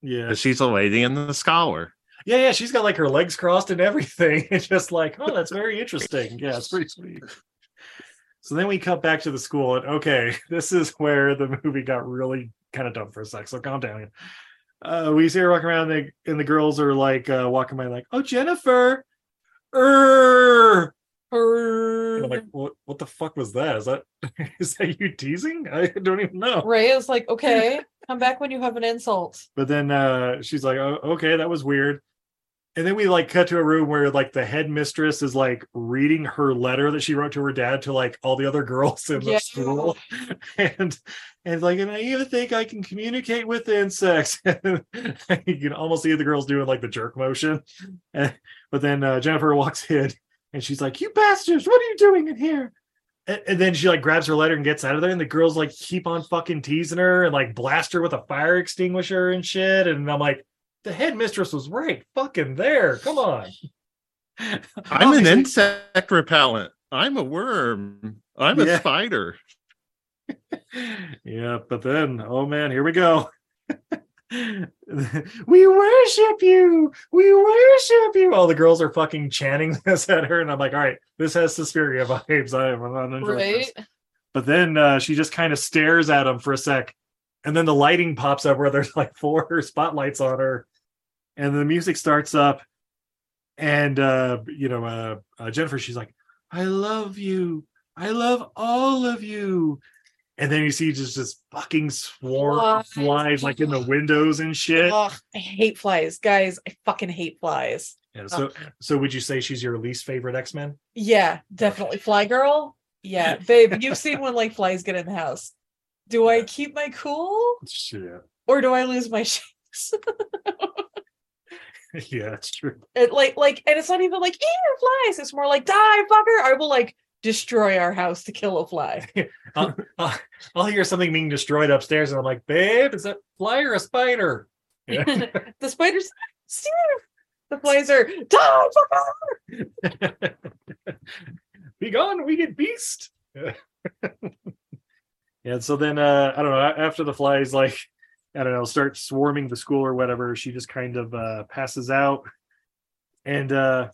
Yeah, she's a lady and the scholar. Yeah, yeah, she's got like her legs crossed and everything. It's just like, oh, that's very interesting. Yeah, it's pretty sweet. So then we cut back to the school, and okay, this is where the movie got really kind of dumb for a sec. So calm down. Uh, we see her walking around, and the, and the girls are like uh, walking by, like, "Oh, Jennifer, er." And I'm like, what? What the fuck was that? Is that is that you teasing? I don't even know. Ray is like, okay, come back when you have an insult. But then uh she's like, oh, okay, that was weird. And then we like cut to a room where like the headmistress is like reading her letter that she wrote to her dad to like all the other girls in the Yeah. school. And and like, and I even think I can communicate with the insects. you can almost see the girls doing like the jerk motion. And, but then uh, Jennifer walks in and she's like, You bastards, what are you doing in here? And, and then she like grabs her letter and gets out of there, and the girls like keep on fucking teasing her and like blast her with a fire extinguisher and shit. And I'm like, the headmistress was right fucking there. Come on. I'm an insect repellent. I'm a worm. I'm a Yeah. spider. yeah, but then, oh man, here we go. we worship you. We worship you. All the girls are fucking chanting this at her, and I'm like, all right, this has Suspiria vibes. I am not enjoying this. Right? But then uh, she just kind of stares at him for a sec, and then the lighting pops up where there's like four spotlights on her, and the music starts up, and uh, you know, uh, uh, Jennifer, she's like, "I love you, I love all of you," and then you see just this fucking swarm of Flies. like in the windows and shit. I hate flies, guys. I fucking hate flies. Yeah, so, so would you say she's your least favorite X Men? Yeah, definitely. Fly girl. Yeah, babe, you've seen when like flies get in the house. Do I keep my cool Shit. or do I lose my shakes? yeah, that's true. it, like, like, and it's not even like ew flies. It's more like die, fucker. I will like destroy our house to kill a fly. I'll, I'll, I'll hear something being destroyed upstairs, and I'm like, babe, is that fly or a spider? Yeah. the spiders, Steve. The flies are die, fucker. Be gone, we get beast. yeah, so then uh I don't know, after the flies like I don't know, start swarming the school or whatever, she just kind of uh passes out. And uh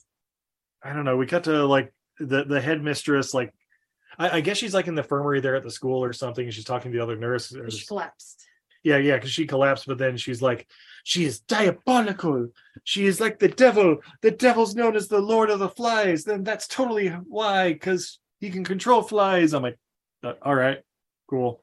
I don't know, we cut to like the the headmistress like I, I guess she's like in the infirmary there at the school or something, and she's talking to the other nurse. or She collapsed. yeah, yeah, because she collapsed, but then she's like, she is diabolical. She is like the devil. The devil's known as the Lord of the Flies. Then that's totally why, because he can control flies. I'm like, uh, all right, cool.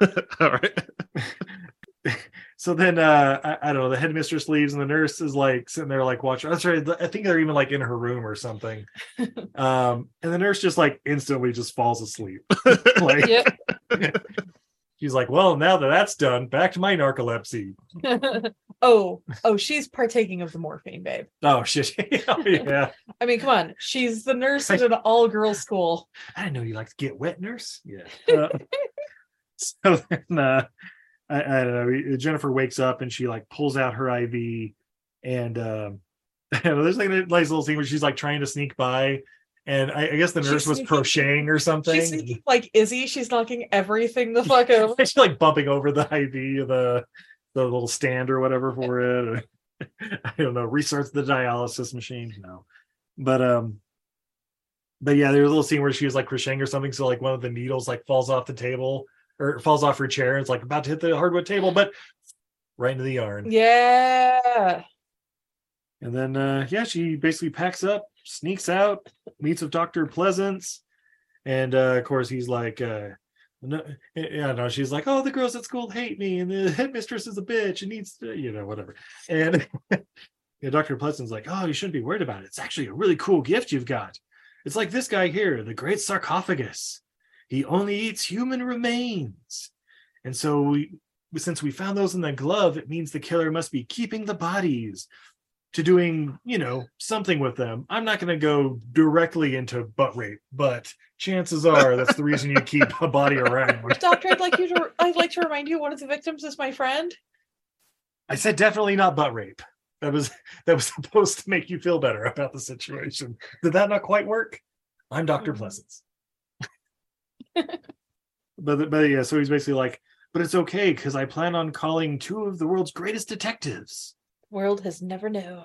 All right. So then, uh, I, I don't know. The headmistress leaves, and the nurse is like sitting there, like watching. That's right. I think they're even like in her room or something. um, and the nurse just like instantly just falls asleep. like, Yep. she's like, well, now that that's done, back to my narcolepsy. oh, oh, she's partaking of the morphine, babe. Oh shit! Oh, yeah. I mean, come on. She's the nurse at an all girls school. I didn't know you like to get wet, nurse. Yeah. Uh, so then, uh, I, I don't know. Jennifer wakes up and she like pulls out her IV, and um, there's like a nice little scene where she's like trying to sneak by, and I, I guess the She's nurse was sneaking- crocheting or something. She's sneaking like Izzy. She's knocking everything the fuck over. She's like bumping over the IV, the the little stand or whatever for it. I don't know. Restarts the dialysis machine. No, but um, but yeah, there's a little scene where she was like crocheting or something. So like one of the needles like falls off the table or falls off her chair. And it's like about to hit the hardwood table, but right into the yarn. Yeah. And then uh yeah, she basically packs up, sneaks out, meets with Dr. Pleasance. And uh of course he's like uh no, yeah, no, she's like, oh, the girls at school hate me, and the headmistress is a bitch and needs to, you know, whatever. And yeah, Dr. Pleasant's like, oh, you shouldn't be worried about it. It's actually a really cool gift you've got. It's like this guy here, the great sarcophagus. He only eats human remains. And so we since we found those in the glove, it means the killer must be keeping the bodies to doing, you know, something with them. I'm not going to go directly into butt rape, but chances are that's the reason you keep a body around. Doctor, I'd like you to I'd like to remind you one of the victims is my friend. I said definitely not butt rape. That was that was supposed to make you feel better about the situation. Did that not quite work? I'm Dr. Pleasance. Mm-hmm. but but yeah, so he's basically like, but it's okay because I plan on calling two of the world's greatest detectives. World has never known.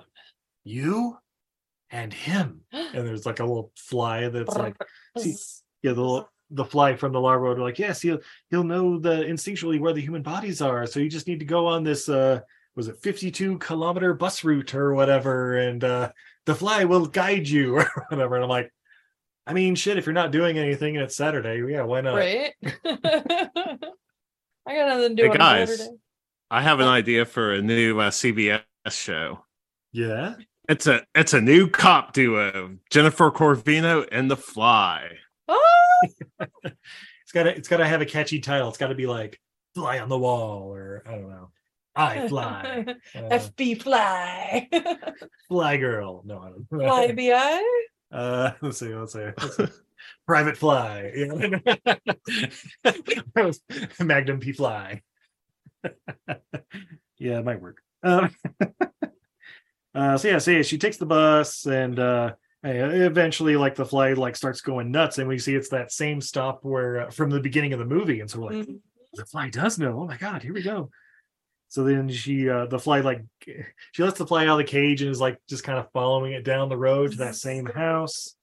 You and him. And there's like a little fly that's like see, yeah, the little- the fly from the larva would like, yes, he'll he'll know the instinctually where the human bodies are. So you just need to go on this uh was it 52 kilometer bus route or whatever, and uh the fly will guide you or whatever. And I'm like, I mean, shit, if you're not doing anything and it's Saturday, yeah, why not? right? I got nothing to do Hey, on guys. Saturday. I have an idea for a new uh, CBS show. Yeah. It's a it's a new cop duo, Jennifer Corvino and The Fly. Oh, It's gotta it's gotta have a catchy title. It's gotta be like fly on the wall or I don't know. I fly. Uh, FB fly. fly girl. No, I don't know. fly BI. Uh, let's see. Let's see. Let's see. Private Fly. Yeah. Magnum P Fly. yeah, it might work. Um, Uh, so yeah, so yeah, she takes the bus and uh, eventually like the fly like starts going nuts and we see it's that same stop where uh, from the beginning of the movie and so we're like Mhm. the fly does know oh my god here we go so then she uh the fly like she lets the fly out of the cage and is like just kind of following it down the road to that same house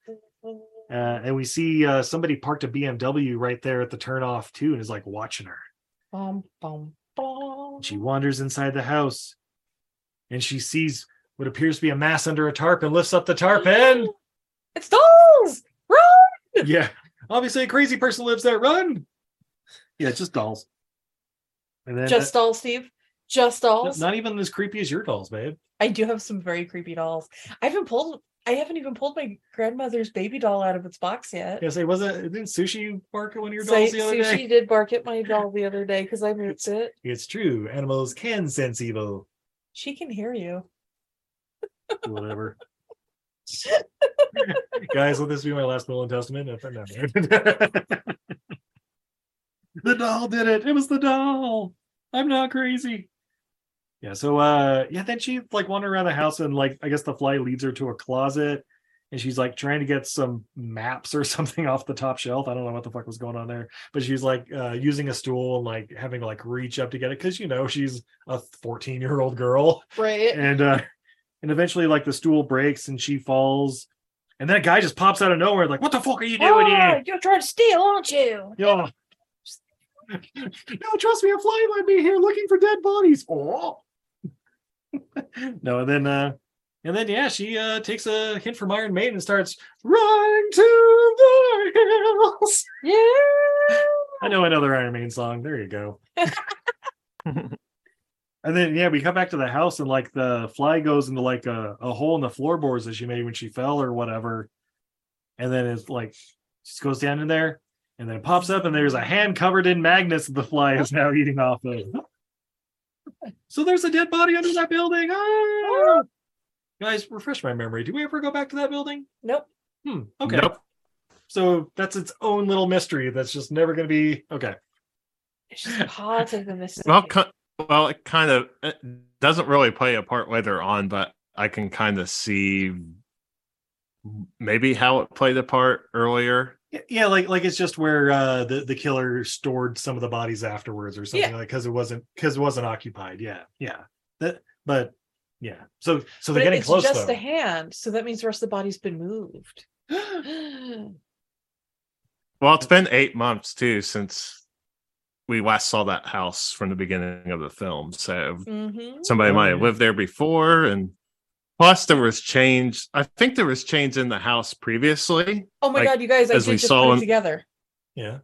uh, and we see uh somebody parked a bmw right there at the turnoff too and is like watching her Bum, bum, bum. she wanders inside the house and she sees what appears to be a mass under a tarp and lifts up the tarp and It's dolls! Run! yeah obviously a crazy person lives there run yeah it's just dolls and then Just dolls, Steve. Just dolls. not even as creepy as your dolls babe I do have some very creepy dolls. I haven't pulled. I haven't even pulled my grandmother's baby doll out of its box yet. Yes, it wasn't. didn't sushi bark at one of your So- dolls the other Sushi day did bark at my doll the other day because I moved it. it's true animals can sense evil She can hear you. whatever guys will this be my last will and testament If- no. the doll did it it was the doll i'm not crazy yeah so uh yeah then she like wandering around the house and like i guess the fly leads her to a closet and she's like trying to get some maps or something off the top shelf. I don't know what the fuck was going on there but she's like uh using a stool and like having to like reach up to get it because you know she's a 14 year old girl. Right. and uh and eventually like the stool breaks and she falls and then a guy just pops out of nowhere like what the fuck are you doing Ah, here you're trying to steal, aren't you? yeah. No trust me a fly might be here looking for dead bodies. Oh no and then uh and then yeah she uh takes a hint from iron maiden and starts running to the hills Yeah. i know another iron maiden song there you go And then yeah, we come back to the house and like the fly goes into like a, a hole in the floorboards that she made when she fell or whatever. And then it's like just goes down in there and then it pops up and there's a hand covered in magnets that the fly is now eating off of. So there's a dead body under that building. Ah! Guys, refresh my memory. Do we ever go back to that building? Nope. Hmm. Okay. Nope. So that's its own little mystery that's just never going to be okay. It's just part of the mystery. Well, ki- well, it kind of it doesn't really play a part later on, but I can kind of see maybe how it played a part earlier. Yeah, yeah, like like it's just where uh the the killer stored some of the bodies afterwards or something Yeah. like because it wasn't because it wasn't occupied. Yeah, yeah. That but yeah. So so they're getting it's close just though. a hand, so that means the rest of the body's been moved. Well, it's been eight months too since we last saw that house from the beginning of the film. So hmm somebody Oh, might have yeah. lived there before, and plus there was change. I think there was change in the house previously. Oh my Like, god, you guys! I as did we just saw put in- it together yeah.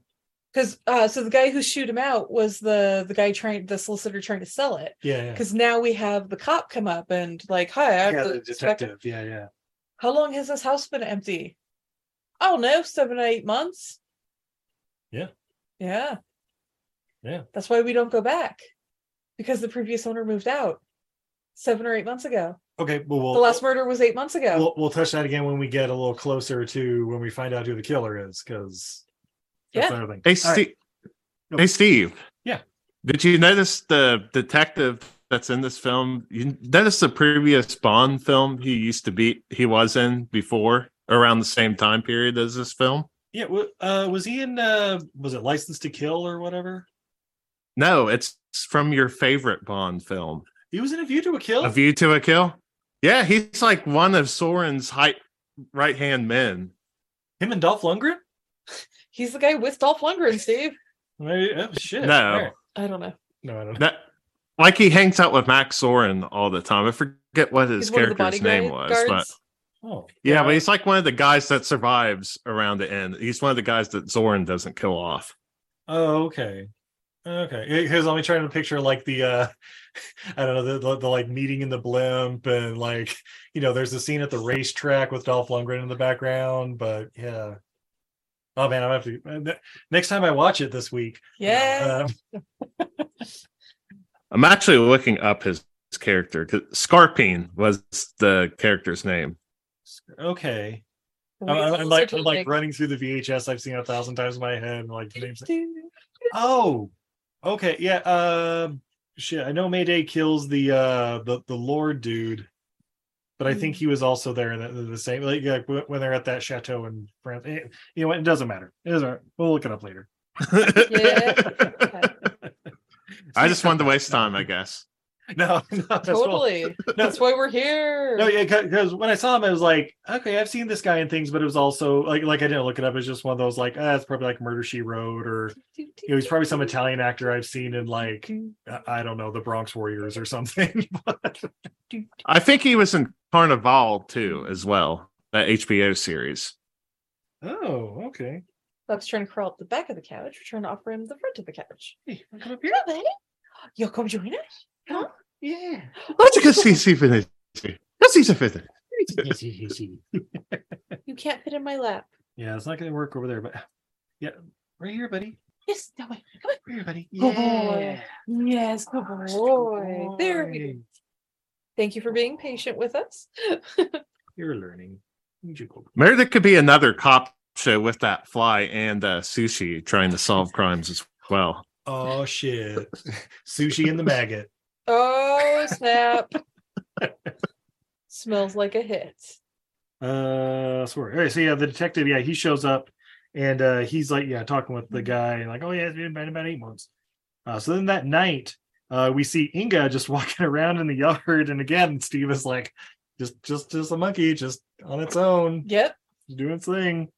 because uh, so the guy who shoot him out was the the guy trying the solicitor trying to sell it. Yeah. yeah. Because now we have the cop come up and like, hi, I have Yeah, the the inspector- detective. Yeah, yeah. How long has this house been empty? I don't know, seven or eight months. Yeah. Yeah. Yeah. That's why we don't go back. Because the previous owner moved out seven or eight months ago. Okay, well we'll the last murder was eight months ago. we'll, we'll touch that again when we get a little closer to when we find out who the killer is, because that's Yeah. another thing. Hey, All right. Steve. Hey, Steve. Yeah. Did you notice the detective that's in this film? You notice the previous Bond film he used to be he was in before around the same time period as this film? Yeah, uh was he in uh was it License to Kill or whatever? No, it's from your favorite Bond film, He was in A View to a Kill. A View to a Kill. Yeah, he's like one of Zorin's height right hand men. Him and Dolph Lundgren? He's the guy with Dolph Lundgren, Steve. Maybe- oh, shit. No. All right. I don't know. No, I don't know. That like he hangs out with Max Zorin all the time. I forget what his He's one of the character's name was, but guards. Oh. Yeah, but he's like one of the guys that survives around the end. He's one of the guys that Zorin doesn't kill off. Oh, okay. Okay. Because I'm trying to picture like the uh I don't know, the, the, the like meeting in the blimp and like, you know, there's a scene at the racetrack with Dolph Lundgren in the background, but yeah. Oh man, I'm gonna have to uh, next time I watch it this week. Yeah. um, I'm actually looking up his, his character because Scarpine was the character's name. okay. I'm, I'm- wheels I'm are like I'm like running through the VHS I've seen a thousand times in my head and like the names. Oh, okay, yeah. Um, shit. I know Mayday kills the uh the the Lord dude. but I think he was also there in the, the same like, like when when they're at that chateau in France. Eh, You know what? It doesn't matter. It doesn't. matter. We'll look it up later. I just wanted to waste time, I guess. No, no, that's cool. totally. That's why we're here. No, yeah, because when I saw him, I was like, okay, I've seen this guy in things, but it was also like, like I didn't look it up. It's just one of those like, ah, it's probably like Murder She Wrote, or you know, he's probably some Italian actor I've seen in like, I- I don't know, the Bronx Warriors or something. But I think he was in Carnivàle too, as well. That HBO series. oh, okay. Buck's trying to crawl up the back of the couch. We're trying to offer him the front of the couch. Hey, come up here. Hello, buddy. You'll come join us? Come on. Yeah. Let's go see Stephen. Let's see You can't fit in my lap. yeah, it's not going to work over there, but yeah, right here, buddy. Yes, that way. Come on. Right here, buddy. Good boy. Yes, good boy. There we go. Thank you for being patient with us. You're learning. You. Maybe there could be another cop show with that fly and uh, sushi trying to solve crimes as well. Oh shit! Sushi and the maggot. Oh, snap. Smells like a hit. Uh, swear. All right, so yeah, the detective, yeah, he shows up and uh he's like, yeah, talking with the guy, and like, oh yeah, it's been about about eight months. Uh, so then that night, uh, we see Inga just walking around in the yard, and again, Steve is like, just, just, just a monkey, just on its own, Yep. doing its thing.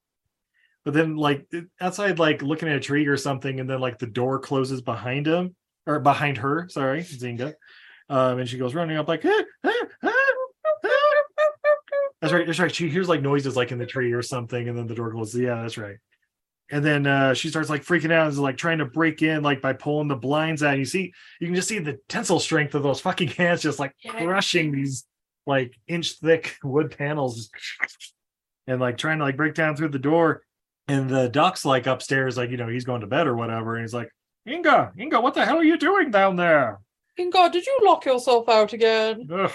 But then, like outside, like looking at a tree or something, and then like the door closes behind him or behind her. Sorry, Zinga. Um, and she goes running up like, "Ah, ah, ah, ah." that's right, that's right. She hears like noises like in the tree or something, and then the door closes. Yeah, that's right. And then uh, she starts like freaking out, and is like trying to break in, like by pulling the blinds out. And you see, you can just see the tensile strength of those fucking hands, just like crushing these like inch thick wood panels, and like trying to like break down through the door. And the doc's like upstairs, like you know he's going to bed or whatever, and he's like, Inga, Inga, what the hell are you doing down there? Inga, did you lock yourself out again? Ugh.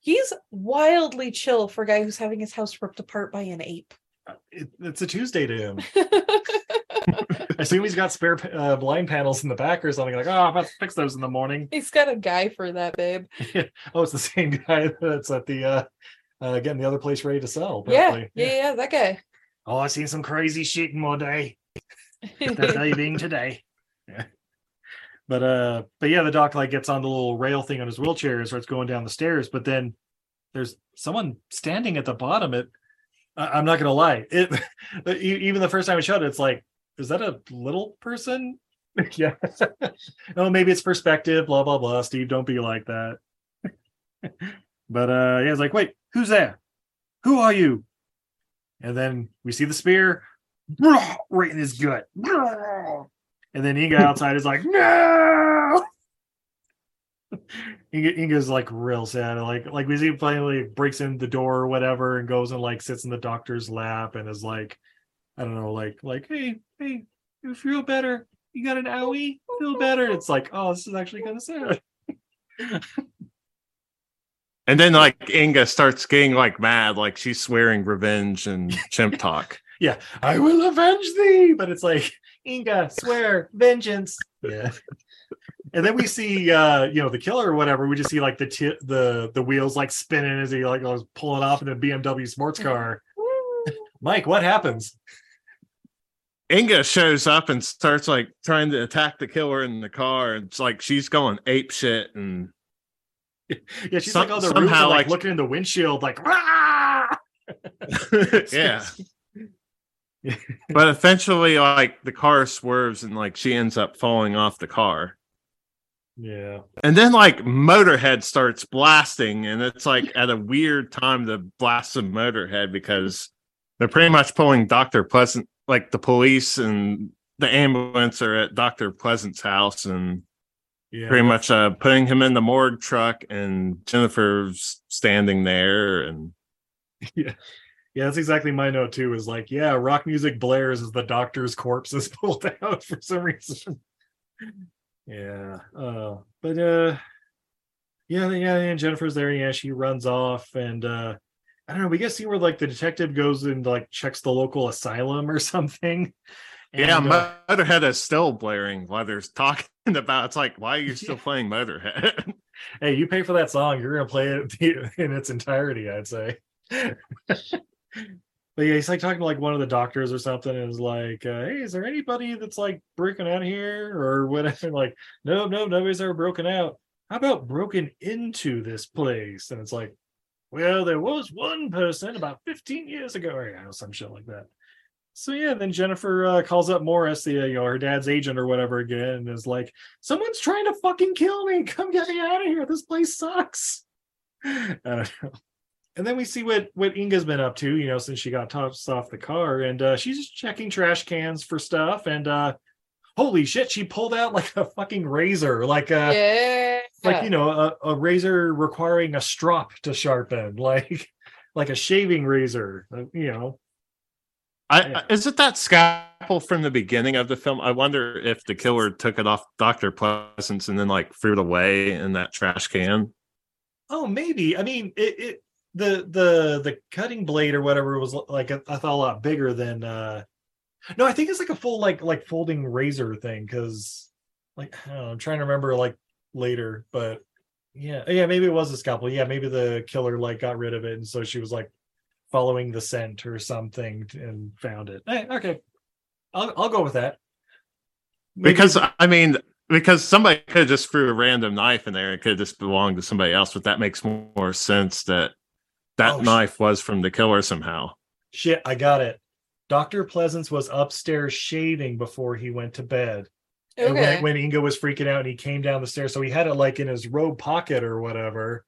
He's wildly chill for a guy who's having his house ripped apart by an ape. It, it's a Tuesday to him. I assume he's got spare uh, blind panels in the back or something. Like, oh, I'm about to fix those in the morning. He's got a guy for that, babe. Oh, it's the same guy that's at the uh, uh getting the other place ready to sell. Yeah, apparently. yeah, yeah, that guy. Oh, I've seen some crazy shit in my day. That's how you being today. Yeah. But uh, but yeah, the doc like gets on the little rail thing on his wheelchair and starts going down the stairs. But then there's someone standing at the bottom. It, I- I'm not gonna lie. It even the first time I showed it, it's like, is that a little person? yeah. oh, maybe it's perspective. Blah blah blah. Steve, don't be like that. but uh, yeah, it's like, wait, who's there? Who are you? And then we see the spear right in his gut. And then Inga outside is like, no. Inga, Inga's like real sad. Like, like we see him finally breaks in the door or whatever and goes and like sits in the doctor's lap and is like, I don't know, like, like, hey, hey, you feel better? You got an owie? Feel better? It's like, oh, this is actually kind of sad. And then like Inga starts getting like mad, like she's swearing revenge and chimp talk. yeah, I will avenge thee. But it's like, Inga, swear, vengeance. Yeah. And then we see uh, you know, the killer or whatever. We just see like the t- the the wheels like spinning as he like goes pulling off in a BMW sports car. Mike, what happens? Inga shows up and starts like trying to attack the killer in the car. It's like she's going ape shit and Yeah, she's Some- like on the roof somehow, and, like, like- looking in the windshield, like "Rah!" yeah. But eventually like the car swerves and like she ends up falling off the car. yeah. And then like Motorhead starts blasting, and it's like at a weird time to blast some Motorhead because they're pretty much pulling Dr. Pleasant, like the police and the ambulance are at Dr. Pleasant's house and Yeah. pretty much uh putting him in the morgue truck and Jennifer's standing there and Yeah. Yeah, that's exactly my note too. Is like, yeah, rock music blares as the doctor's corpse is pulled out for some reason. yeah. Uh, but uh yeah, yeah, and Jennifer's there, yeah, she runs off and uh I don't know, we get to see where like the detective goes and like checks the local asylum or something. yeah, And, uh, Motorhead is still blaring while they're talking about it's like, why are you still Yeah. playing Motorhead? hey, you pay for that song, you're gonna play it in its entirety, I'd say. But yeah, he's like talking to like one of the doctors or something, and is like, uh, "Hey, is there anybody that's like broken out here or whatever?" Like, no, no, nobody's ever broken out. How about broken into this place? And it's like, well, there was one person about 15 years ago, or you know, some shit like that. So yeah, then Jennifer uh, calls up Morris, the uh, you know her dad's agent or whatever again, and is like, "Someone's trying to fucking kill me! Come get me out of here! This place sucks." I don't know. And then we see what what Inga's been up to, you know, since she got tossed off the car, and uh, she's just checking trash cans for stuff. And uh, holy shit, she pulled out like a fucking razor, like uh, yeah. like you know, a, a razor requiring a strop to sharpen, like like a shaving razor, uh, you know. I, Yeah. I- is it that scalpel from the beginning of the film? I wonder if the killer took it off Doctor Pleasance and then like threw it away in that trash can. Oh, maybe. I mean, it, it the the the cutting blade or whatever was like I thought a lot bigger than. uh No, I think it's like a full like like folding razor thing because like I don't know, I'm trying to remember like later, but yeah, yeah, maybe it was a scalpel. Yeah, maybe the killer like got rid of it, and so she was like following the scent or something and found it. Eh, okay, I'll I'll go with that. Maybe- Because I mean, because somebody could have just threw a random knife in there. It could have just belonged to somebody else, but that makes more sense that that Oh, sh- knife was from the killer somehow. Shit, I got it. Dr. Pleasance was upstairs shaving before he went to bed. And when, when Inga was freaking out and he came down the stairs, so he had it like in his robe pocket or whatever.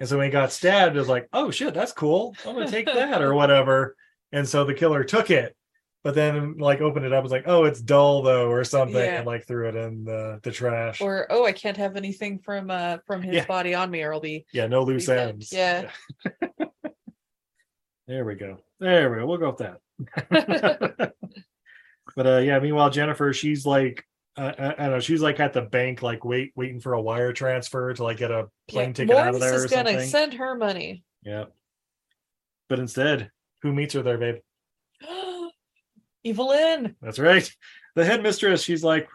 And so when he got stabbed, it was like, oh shit, that's cool. I'm gonna take that or whatever. And so the killer took it, but then like opened it up, was like, oh, it's dull though, or something, Yeah. and like threw it in the, the trash. Or oh, I can't have anything from uh from his Yeah. body on me, or I'll be yeah, no loose Be dead. ends. Yeah. there we go. There we go. We'll go with that. but uh yeah, meanwhile, Jennifer, she's like uh, I, I don't know, she's like at the bank, like wait, waiting for a wire transfer to like get a plane yeah, ticket out of Morris there or is gonna something. send her money. Yeah. But instead, who meets her there, babe? Evil-Lyn. That's right. The headmistress, she's like,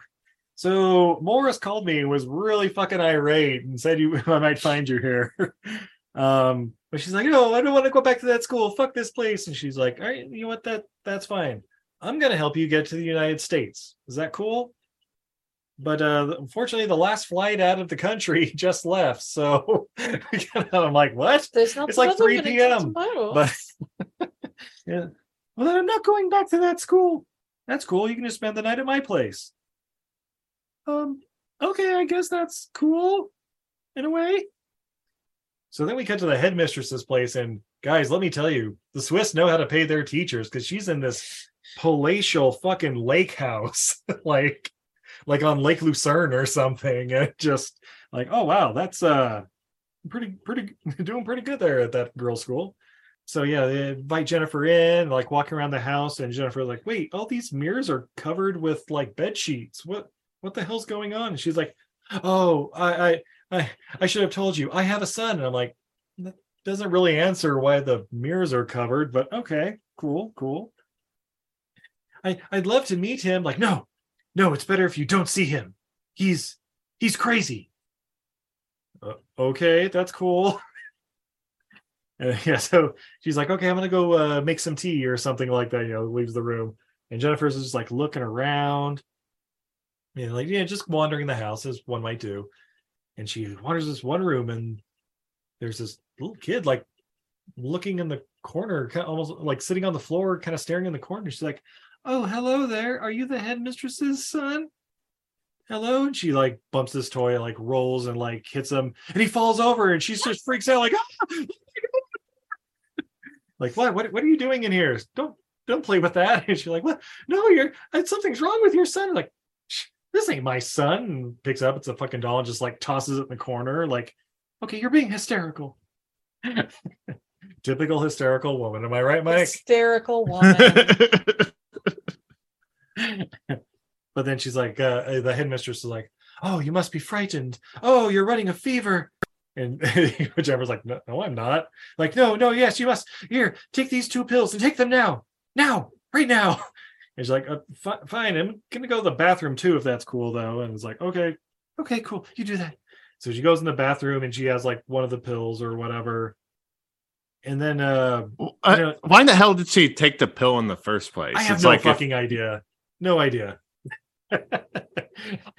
so Morris called me and was really fucking irate and said you I might find you here. um, but she's like, no, I don't want to go back to that school. Fuck this place. And she's like, all right, you know what? That that's fine. I'm gonna help you get to the United States. Is that cool? But uh unfortunately, the last flight out of the country just left. So I'm like, what? There's not It's like 3 p.m., But yeah. Well, then I'm not going back to that school. That's cool. You can just spend the night at my place. Um, okay, I guess that's cool in a way. So then we cut to the headmistress's place, and guys, let me tell you, the Swiss know how to pay their teachers because she's in this palatial fucking lake house, like like on Lake Lucerne or something. And just like, oh wow, that's uh pretty pretty doing pretty good there at that girls' school. So yeah, they invite Jennifer in, like walking around the house, and Jennifer's like, "Wait, all these mirrors are covered with like bed sheets. What what the hell's going on?" And she's like, "Oh, I I I, I should have told you. I have a son." And I'm like, "That doesn't really answer why the mirrors are covered, but okay, cool, cool." I I'd love to meet him. Like, no, no, it's better if you don't see him. He's he's crazy. Uh, okay, that's cool. Yeah, so she's like, okay, I'm gonna go uh, make some tea or something like that. You know, leaves the room, and Jennifer's just like looking around, you know, like yeah, just wandering the house as one might do. And she wanders this one room, and there's this little kid like looking in the corner, kind of almost like sitting on the floor, kind of staring in the corner. She's like, "Oh, hello there. Are you the headmistress's son?" Hello, and she like bumps this toy, and, like rolls and like hits him, and he falls over, and she just freaks out, like, ah! like what what what are you doing in here don't don't play with that and she's like what no you're something's wrong with your son like "Shh, this ain't my son and picks up it's a fucking doll and just like tosses it in the corner like okay you're being hysterical. Typical hysterical woman am i right mike? Hysterical woman. but then she's like uh, the headmistress is like oh you must be frightened. Oh you're running a fever. And whichever's like no, no i'm not. Like no no yes you must here take these two pills and take them now. Now right now and she's like uh, fi- fine i'm gonna go to the bathroom too if that's cool though and it's like okay okay cool you do that So she goes in the bathroom and she has like one of the pills or whatever. And then uh Uh, know- why in the hell did she take the pill in the first place? I have It's no like if- fucking idea. No idea.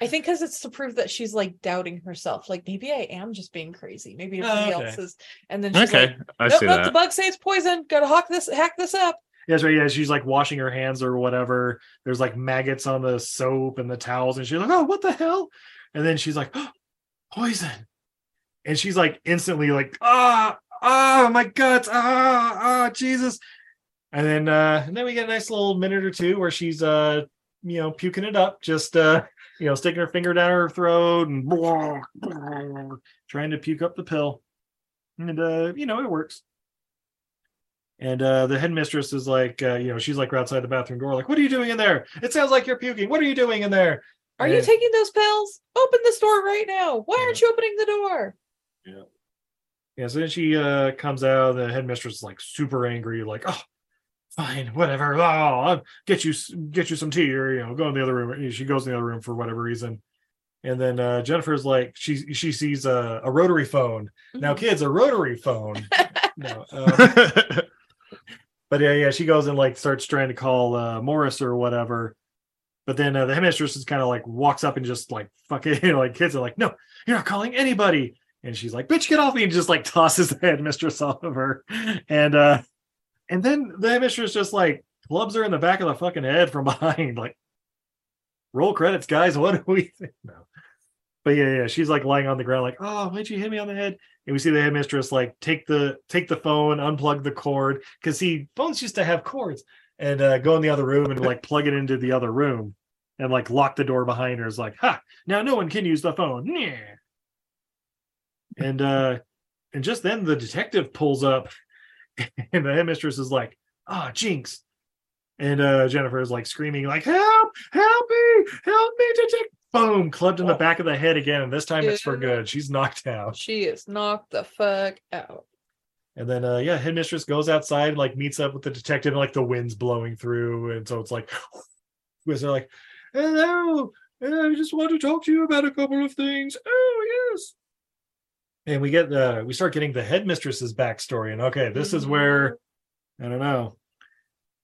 I think because it's to prove that she's like doubting herself. Like maybe I am just being crazy. Maybe Oh, everybody okay. else is. And then she's okay, like, I nope, see nope, that. the bug say it's poison. Gotta hack this, hack this up. That's right. Yeah, she's like washing her hands or whatever. There's like maggots on the soap and the towels, and she's like, "Oh, what the hell?" And then she's like, oh, "Poison!" And she's like instantly like, "Ah, ah, my guts! Ah, ah, Jesus!" And then, uh, and then we get a nice little minute or two where she's, uh, you know, puking it up, just, uh, you know, sticking her finger down her throat and trying to puke up the pill, and uh, you know, it works. And uh, the headmistress is like, uh, you know, she's like outside the bathroom door, like, "What are you doing in there? It sounds like you're puking. What are you doing in there?" Are you taking those pills? Open this door right now. Why aren't you opening the door? Yeah, Yeah. so then she uh, comes out. The headmistress is like super angry, like, "Oh, fine, whatever. Oh, I'll get you get you some tea, or you know, go in the other room." She goes in the other room for whatever reason. And then uh, Jennifer's like, she she sees a, a rotary phone. Now, Mhm. kids, a rotary phone. no, um, but yeah, yeah, she goes and like starts trying to call uh, Morris or whatever. But then uh, the headmistress is kind of like walks up and just like fucking you know, like kids are like, no, you're not calling anybody. And she's like, bitch, get off me, and just like tosses the headmistress off of her. And uh and then the headmistress just like clubs her in the back of the fucking head from behind, like roll credits, guys. What do we think? No. But yeah, yeah, she's like lying on the ground, like, oh, why'd you hit me on the head? And we see the headmistress like take the take the phone, unplug the cord, because see, phones used to have cords, and uh, go in the other room and like plug it into the other room, and like lock the door behind her. Is like, ha! Now no one can use the phone. Yeah. And uh, and just then the detective pulls up, and the headmistress is like, ah, jinx. And uh, Jennifer is like screaming, like, help, help me, help me, detective. Boom, clubbed in the back of the head again, and this time it's for good. She's knocked out. She is knocked the fuck out. And then uh yeah, headmistress goes outside, like meets up with the detective, and like the wind's blowing through, and so it's like because they're like, Hello, I just want to talk to you about a couple of things. Oh yes. And we get uh we start getting the headmistress's backstory, and okay, this is where I don't know.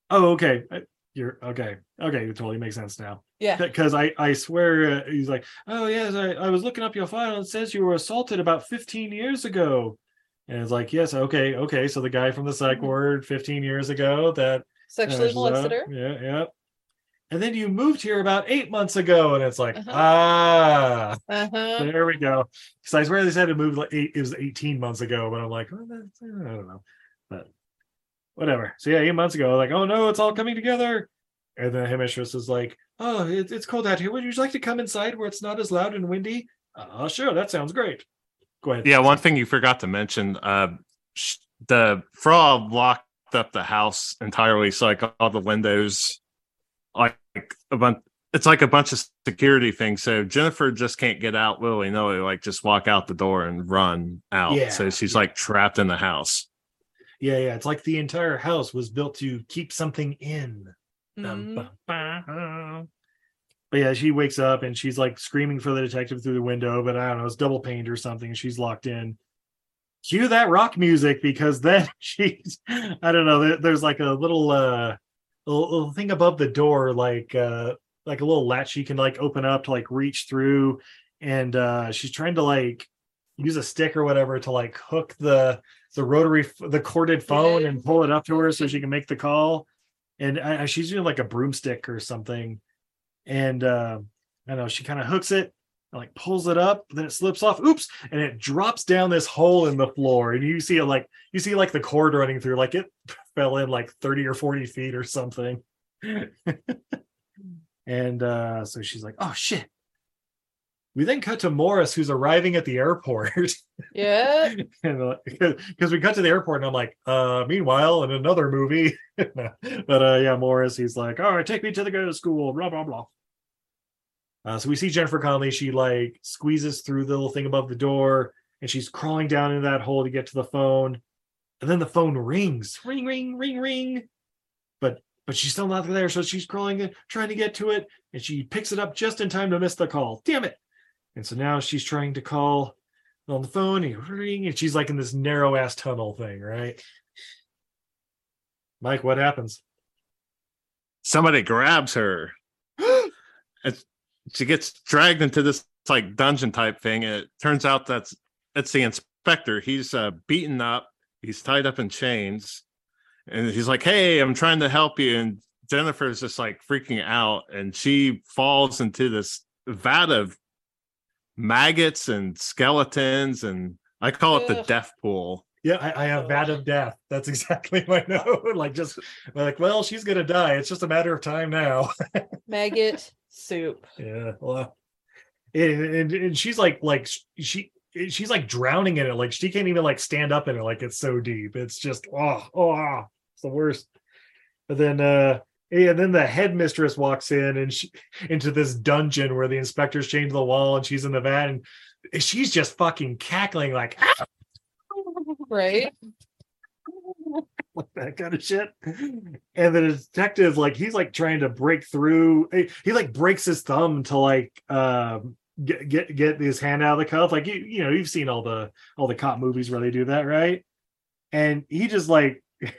Oh, okay. You're okay. Okay, it totally makes sense now. Yeah. Because I I swear uh, he's like, oh yes, I, I was looking up your file. And it says you were assaulted about 15 years ago. And it's like, yes, okay, okay. So the guy from the psych Mhm. ward 15 years ago that Sexually uh, molested her. Yeah, yeah. And then you moved here about eight months ago, and it's like, Uh-huh. ah, Uh-huh. there we go. Because I swear they said it moved like eight, it was 18 months ago, but I'm like, oh, I don't know. But whatever. So yeah, eight months ago, like, oh no, it's all coming together. And then headmistress is like, oh, it, it's cold out here. Would you like to come inside where it's not as loud and windy? Oh, sure, that sounds great. Go ahead. yeah, one thing you forgot to mention, uh, sh- the fraud locked up the house entirely, so like all the windows, like a bunch. It's like a bunch of security things. So Jennifer just can't get out willy nilly, like just walk out the door and run out. Yeah, so she's yeah. like trapped in the house. Yeah, yeah. It's like the entire house was built to keep something in. Mhm. bum. But yeah, she wakes up and she's like screaming for the detective through the window, but I don't know, it's double paned or something. and She's locked in. Cue that rock music because then she's I don't know, there- there's like a little uh little, little thing above the door, like uh like a little latch she can like open up to like reach through, and uh she's trying to like use a stick or whatever to like hook the the rotary the corded phone and pull it up to her so she can make the call and I, she's doing like a broomstick or something. And uh, i know she kind of hooks it and like pulls it up then it slips off oops and it drops down this hole in the floor. And you see it like you see like the cord running through like it fell in like 30 or 40 feet or something. And uh so she's like oh shit we then cut to morris who's arriving at the airport Yeah. because we cut to the airport and I'm like, uh, meanwhile, in another movie, but uh, yeah, Morris, he's like, all right, take me to the go to school, blah blah blah. Uh, so we see Jennifer Connelly. She like squeezes through the little thing above the door, and she's crawling down into that hole to get to the phone, and then the phone rings, ring, ring, ring, ring, but but she's still not there, so she's crawling, in, trying to get to it, and she picks it up just in time to miss the call. Damn it! And so now she's trying to call on the phone, and, ring, and she's like in this narrow ass tunnel thing, right? Mike, what happens? Somebody grabs her. It's, she gets dragged into this like dungeon type thing. And it turns out that's it's the inspector. He's uh, beaten up. He's tied up in chains, and he's like, "Hey, I'm trying to help you." And Jennifer's just like freaking out, and she falls into this vat of maggots and skeletons, and I call it the death pool. Yeah, I, I have vat of death. That's exactly my note. like just like, well, she's gonna die. It's just a matter of time now. Maggot soup. Yeah, well, and, and, and she's like like she she's like drowning in it. Like she can't even like stand up in it. Like it's so deep. It's just oh oh, it's the worst. But then uh yeah, then the headmistress walks in and she into this dungeon where the inspectors change the wall and she's in the vat and she's just fucking cackling like "Ah!" Right? like that kind of shit. And the detective, like, he's like trying to break through. He, he, like breaks his thumb to like um get get get his hand out of the cuff. Like you, you know, you've seen all the all the cop movies where they do that, right? And he just like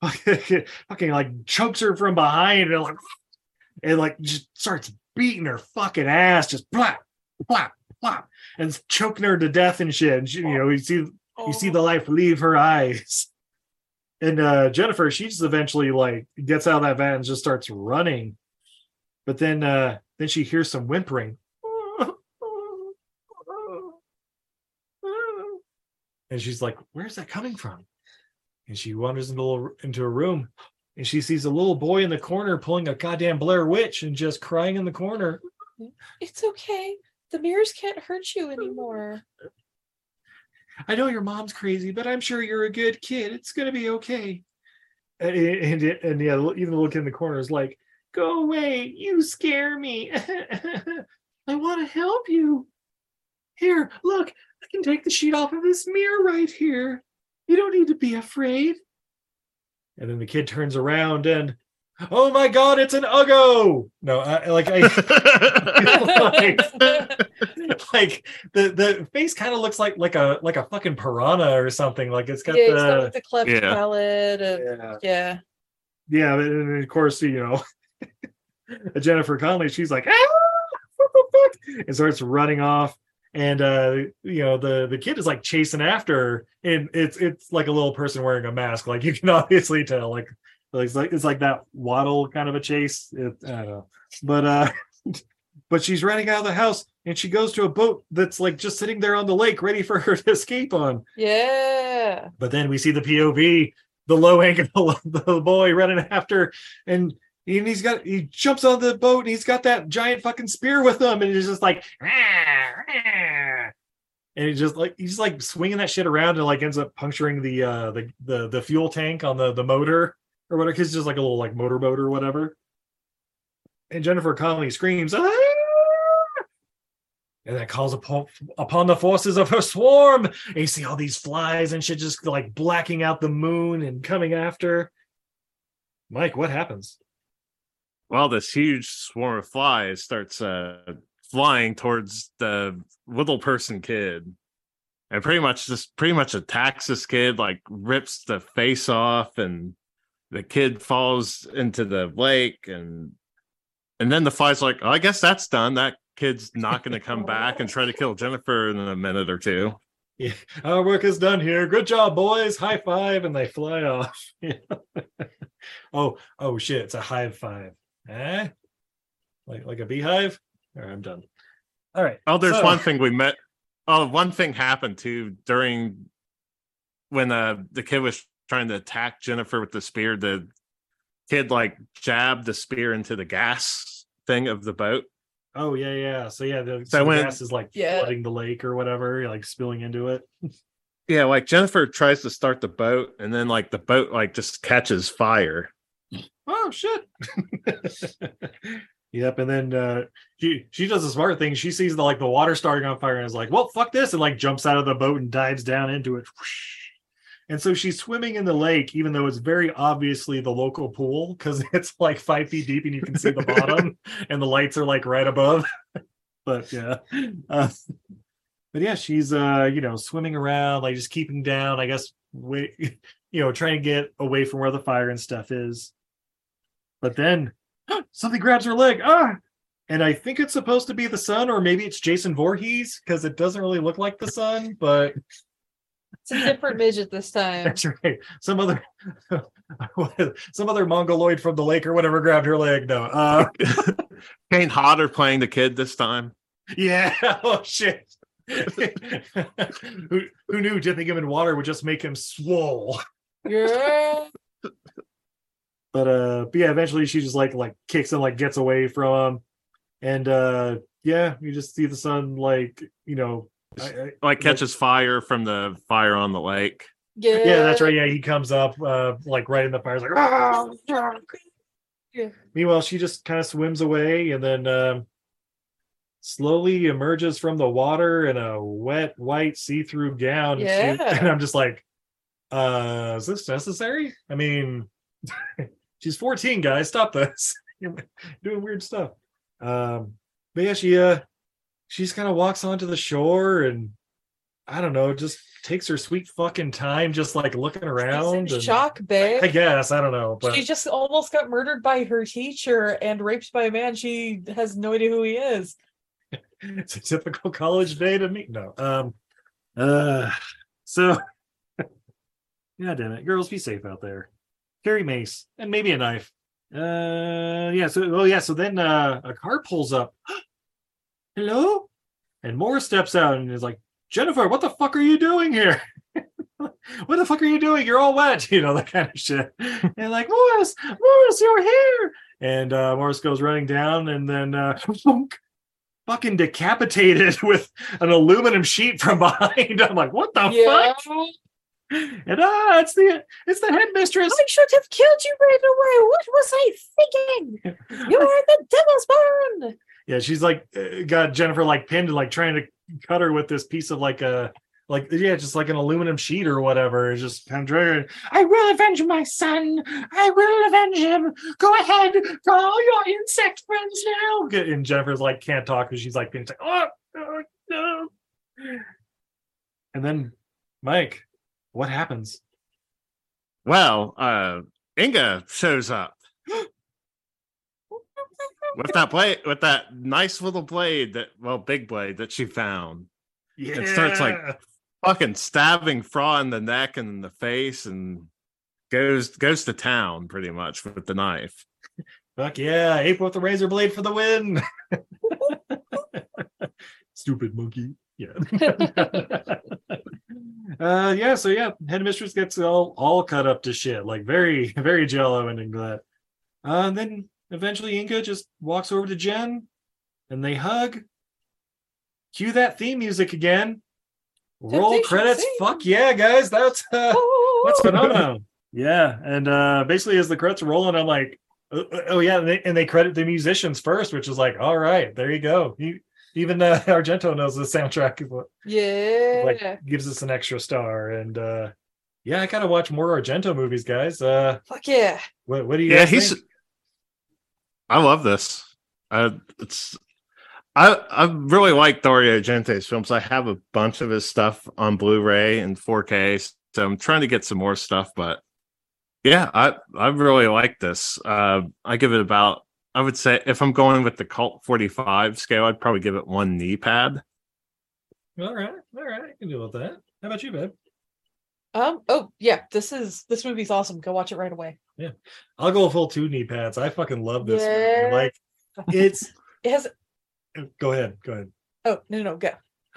fucking like chokes her from behind and like and like just starts beating her fucking ass, just plop, plop, plop, and choking her to death and shit. And she, you know, you see you see the life leave her eyes. And uh Jennifer, she just eventually like gets out of that van and just starts running. But then uh then she hears some whimpering. And she's like, Where's that coming from? And she wanders into a, little, into a room and she sees a little boy in the corner pulling a goddamn Blair Witch and just crying in the corner. It's okay. The mirrors can't hurt you anymore. I know your mom's crazy, but I'm sure you're a good kid. It's gonna be okay. And and, and yeah, even the little kid in the corner is like, "Go away! You scare me. I want to help you. Here, look, I can take the sheet off of this mirror right here. You don't need to be afraid." And then the kid turns around and, "Oh my God, it's an Uggo!" No, I, like I. like the the face kind of looks like like a like a fucking piranha or something. Like it's got yeah, the it's got like the cleft Yeah. palate. And, yeah yeah. yeah, and then, of course you know Jennifer Connelly. She's like ah, what the fuck, and starts running off. And uh, you know the the kid is like chasing after her, and it's it's like a little person wearing a mask. Like you can obviously tell, like like it's like it's like that waddle kind of a chase. It, I don't know, but uh, but she's running out of the house, and she goes to a boat that's like just sitting there on the lake, ready for her to escape on. Yeah. But then we see the POV, the low angle of the boy running after, and and he's got he jumps on the boat and he's got that giant fucking spear with him, and he's just like, "Rah, rah." and he's just like he's like swinging that shit around and like ends up puncturing the uh the the, the fuel tank on the the motor or whatever. 'cause It's just like a little like motorboat or whatever. And Jennifer Connelly screams, "Ah!" and that calls upon upon the forces of her swarm. And you see all these flies and shit just like blacking out the moon and coming after. Mike, what happens? Well, this huge swarm of flies starts uh, flying towards the little person kid, and pretty much just pretty much attacks this kid, like rips the face off, and the kid falls into the lake, and and then the flies like, oh, I guess that's done. That kid's not going to come back and try to kill Jennifer in a minute or two. Yeah, our work is done here. Good job, boys. High five, and they fly off. oh, oh shit! It's a high five. Eh? Like like a beehive? All right, I'm done. All right. Oh, there's so- one thing we met. Oh, one thing happened too during when uh the kid was trying to attack Jennifer with the spear. The kid like jabbed the spear into the gas thing of the boat. Oh yeah, yeah. So yeah, the, So so the when- gas is like Yeah. flooding the lake or whatever, like spilling into it. Yeah, like Jennifer tries to start the boat, and then like the boat like just catches fire. Oh shit. Yep and then uh she she does a smart thing. She sees the like the water starting on fire and is like well fuck this and like jumps out of the boat and dives down into it. And so she's swimming in the lake even though it's very obviously the local pool because it's like five feet deep and you can see the bottom and the lights are like right above. But yeah uh, but yeah, she's uh, you know, swimming around, like just keeping down, I guess way you know, trying to get away from where the fire and stuff is. But then something grabs her leg. Ah! And I think it's supposed to be the son, or maybe it's Jason Voorhees, because it doesn't really look like the son, but It's a different midget this time. that's right. Some other some other mongoloid from the lake or whatever grabbed her leg. No. Uh Kane Hodder playing the kid this time. yeah. Oh shit. who who knew dipping him in water would just make him swole? Yeah. But uh but yeah eventually she just like like kicks and like gets away from him and uh yeah you just see the son like you know I, I, Like catches fire from the fire on the lake. Yeah. yeah that's right yeah he comes up uh like right in the fire like "Ah!" Yeah. meanwhile she just kind of swims away and then um slowly emerges from the water in a wet white see-through gown and, she- Yeah. and i'm just like uh is this necessary i mean she's 14 guys stop this you're doing weird stuff um but yeah she uh she just kind of walks onto the shore and i don't know just takes her sweet fucking time just like looking She's in around and- shock, babe. i guess i don't know but She just almost got murdered by her teacher and raped by a man she has no idea who he is. it's a typical college day to meet. No. Um uh so yeah, damn it. Girls, be safe out there. Carry mace and maybe a knife. Uh yeah, so oh yeah, so then uh a car pulls up. Hello? And Morris steps out and is like, Jennifer, what the fuck are you doing here? what the fuck are you doing? You're all wet, you know, that kind of shit. And like, Morris, Morris, you're here. And uh Morris goes running down and then uh fucking decapitated with an aluminum sheet from behind. I'm like, what the yeah. fuck? And ah, it's the it's the headmistress. I should have killed you right away. What was I thinking? You are the devil's born. Yeah, she's like uh, got Jennifer like pinned, like trying to cut her with this piece of like a like yeah, just like an aluminum sheet or whatever. It's just of. I will avenge my son. I will avenge him. Go ahead, call your insect friends now. And Jennifer's like can't talk because she's like being like oh, oh no. And then Mike, what happens? Well, uh Inga shows up. with that blade with that nice little blade that well big blade that she found. Yeah, It starts, like, Fucking stabbing Frau in the neck and in the face and goes goes to town pretty much with the knife. Fuck yeah, ape with the razor blade for the win. Stupid monkey. Yeah. uh yeah, so yeah, headmistress gets all all cut up to shit, like very, very giallo ending to that. Uh, and then eventually Inga just walks over to Jen and they hug. Cue that theme music again. Roll credits. Sing. Fuck yeah, guys. That's uh that's Oh. phenomenal. Yeah, and uh basically as the credits are rolling, I'm like, oh, oh, yeah, and they, and they credit the musicians first, which is like, all right, there you go. You, even uh, Argento knows the soundtrack is what Yeah. like gives us an extra star, and uh yeah, I gotta watch more Argento movies, guys. Uh, Fuck yeah. what, what do you? Yeah, guys he's think? I love this. I it's I I really like Dario Argento's films. I have a bunch of his stuff on Blu-ray and 4K, so I'm trying to get some more stuff. But yeah, I I really like this. Uh, I give it about. I would say if I'm going with the cult 45 scale, I'd probably give it one knee pad. All right, all right, I can deal with that. How about you, babe? Um. Oh yeah. This is this movie's awesome. Go watch it right away. Yeah, I'll go full two knee pads. I fucking love this. Yeah. Movie. Like, it's. It has. Go ahead. Go ahead. Oh no no, no go.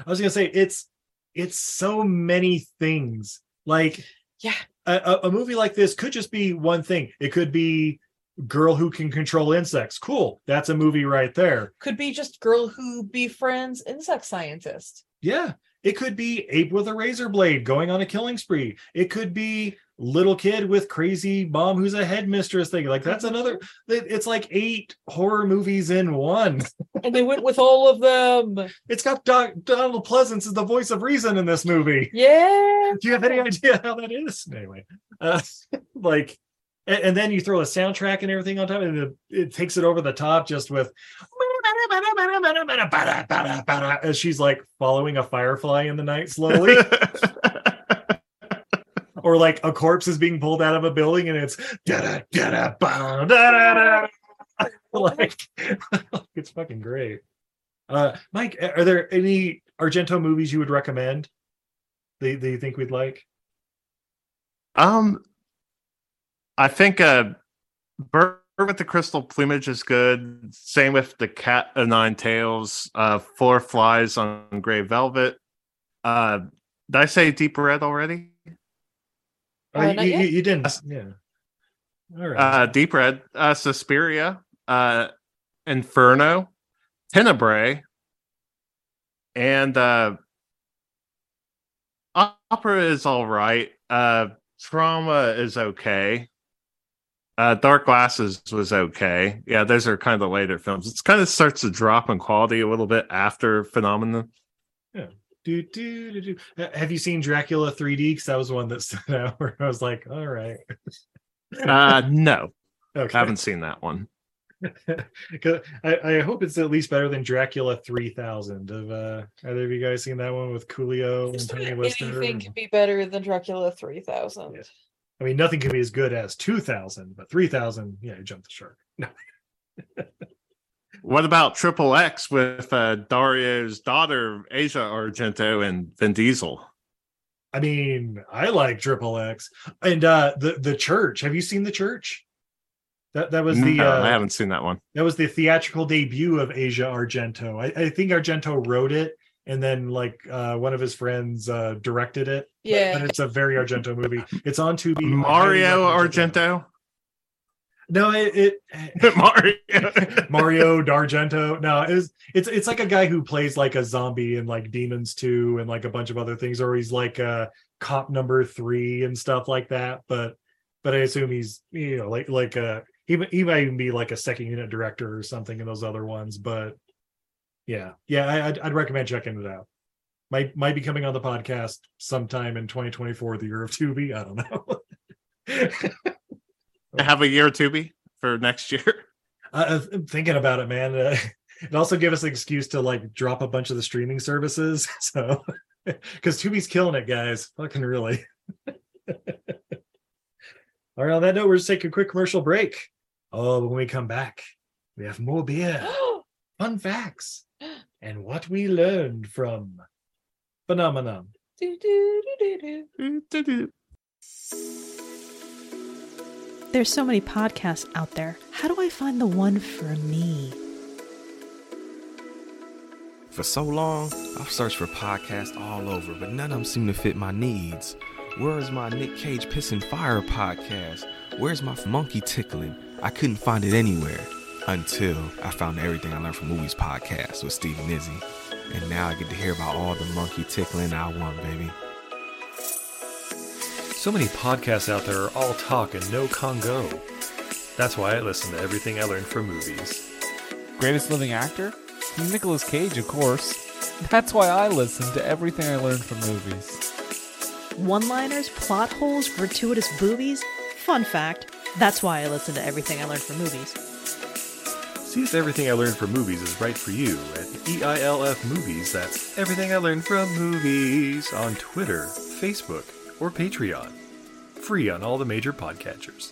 I was gonna say it's it's so many things. Like Yeah. a, a, a movie like this could just be one thing. It could be girl who can control insects. Cool. That's a movie right there. Could be just girl who befriends insect scientist. Yeah. It could be ape with a razor blade going on a killing spree. It could be little kid with crazy mom who's a headmistress thing. Like that's another. It's like eight horror movies in one. And they went with all of them. It's got Doc, Donald Pleasance as the voice of reason in this movie. Yeah. Do you have any idea how that is? Anyway, uh, like, and, and then you throw a soundtrack and everything on top, and it, it takes it over the top just with as she's like following a firefly in the night slowly, or like a corpse is being pulled out of a building and it's da da da da da like it's fucking great. Uh, Mike, are there any Argento movies you would recommend? That, that you think we'd like? Um, I think uh, Bird with the Crystal Plumage is good. Same with the Cat of Nine Tails. Uh, Four Flies on Gray Velvet. Uh, did I say Deep Red already? Oh, Uh, you, you, you didn't. Yeah. All right. Uh, Deep Red, uh, Suspiria, uh, Inferno, Tenebrae, and uh, Opera is all right. Uh, Trauma is okay. Uh, Dark Glasses was okay. Yeah, those are kind of the later films. It's kind of starts to drop in quality a little bit after Phenomenon. do, do, do, do. Uh, Have you seen Dracula 3D? Because that was one that stood out where I was like, all right. Uh, no, Okay. I haven't seen that one. 'Cause I, I hope it's at least better than Dracula 3000. Have uh, either of you guys seen that one with Coolio and Tony Lister? Anything can be better than Dracula 3000. Yeah. I mean, nothing can be as good as 2000, but 3000, yeah, you jumped the shark. No. What about Triple X with uh, Dario's daughter, Asia Argento, and Vin Diesel? I mean, I like Triple X and uh the the church. Have you seen the church? That that was the No, uh, I haven't seen that one. that was the theatrical debut of Asia Argento. I, I think Argento wrote it and then like uh one of his friends uh directed it. Yeah. But, it's a very Argento movie. It's on Tubi. I Mario recommend checking it out. Argento? No, it, it Mario. Mario D'Argento. No, it's it's it's like a guy who plays like a zombie and like Demons 2 and like a bunch of other things, or he's like uh cop number three and stuff like that. But but I assume he's you know like like uh he mi- he might even be like a second unit director or something in those other ones. But yeah, yeah, I, I'd, I'd recommend checking it out. Might might be coming on the podcast sometime in 2024, the year of Tubi. I don't know. Have a year to be for next year. Uh, I'm thinking about it, man. Uh, it also give us an excuse to like drop a bunch of the streaming services. So, because Tubi's killing it, guys. Fucking really. All right. On that note, we're just taking a quick commercial break. Oh, but when we come back, we have more beer, fun facts, and what we learned from phenomenon. Mm, do. There's so many podcasts out there. How do I find the one for me? For so long, I've searched for podcasts all over, but none of them seem to fit my needs. Where is my Nick Cage Pissing Fire podcast? Where's my monkey tickling? I couldn't find it anywhere until I found Everything I Learned from Movies podcast with Steve and Izzy. And now I get to hear about all the monkey tickling I want, baby. So many podcasts out there are all talk and no Congo. That's why I listen to everything I learned from movies. Greatest living actor? Nicolas Cage, of course. That's why I listen to everything I learned from movies. One liners, plot holes, gratuitous boobies? Fun fact that's why I listen to everything I learned from movies. See if everything I learned from movies is right for you at EILF Movies. That's everything I learned from movies on Twitter, Facebook, or Patreon. Free on all the major podcatchers.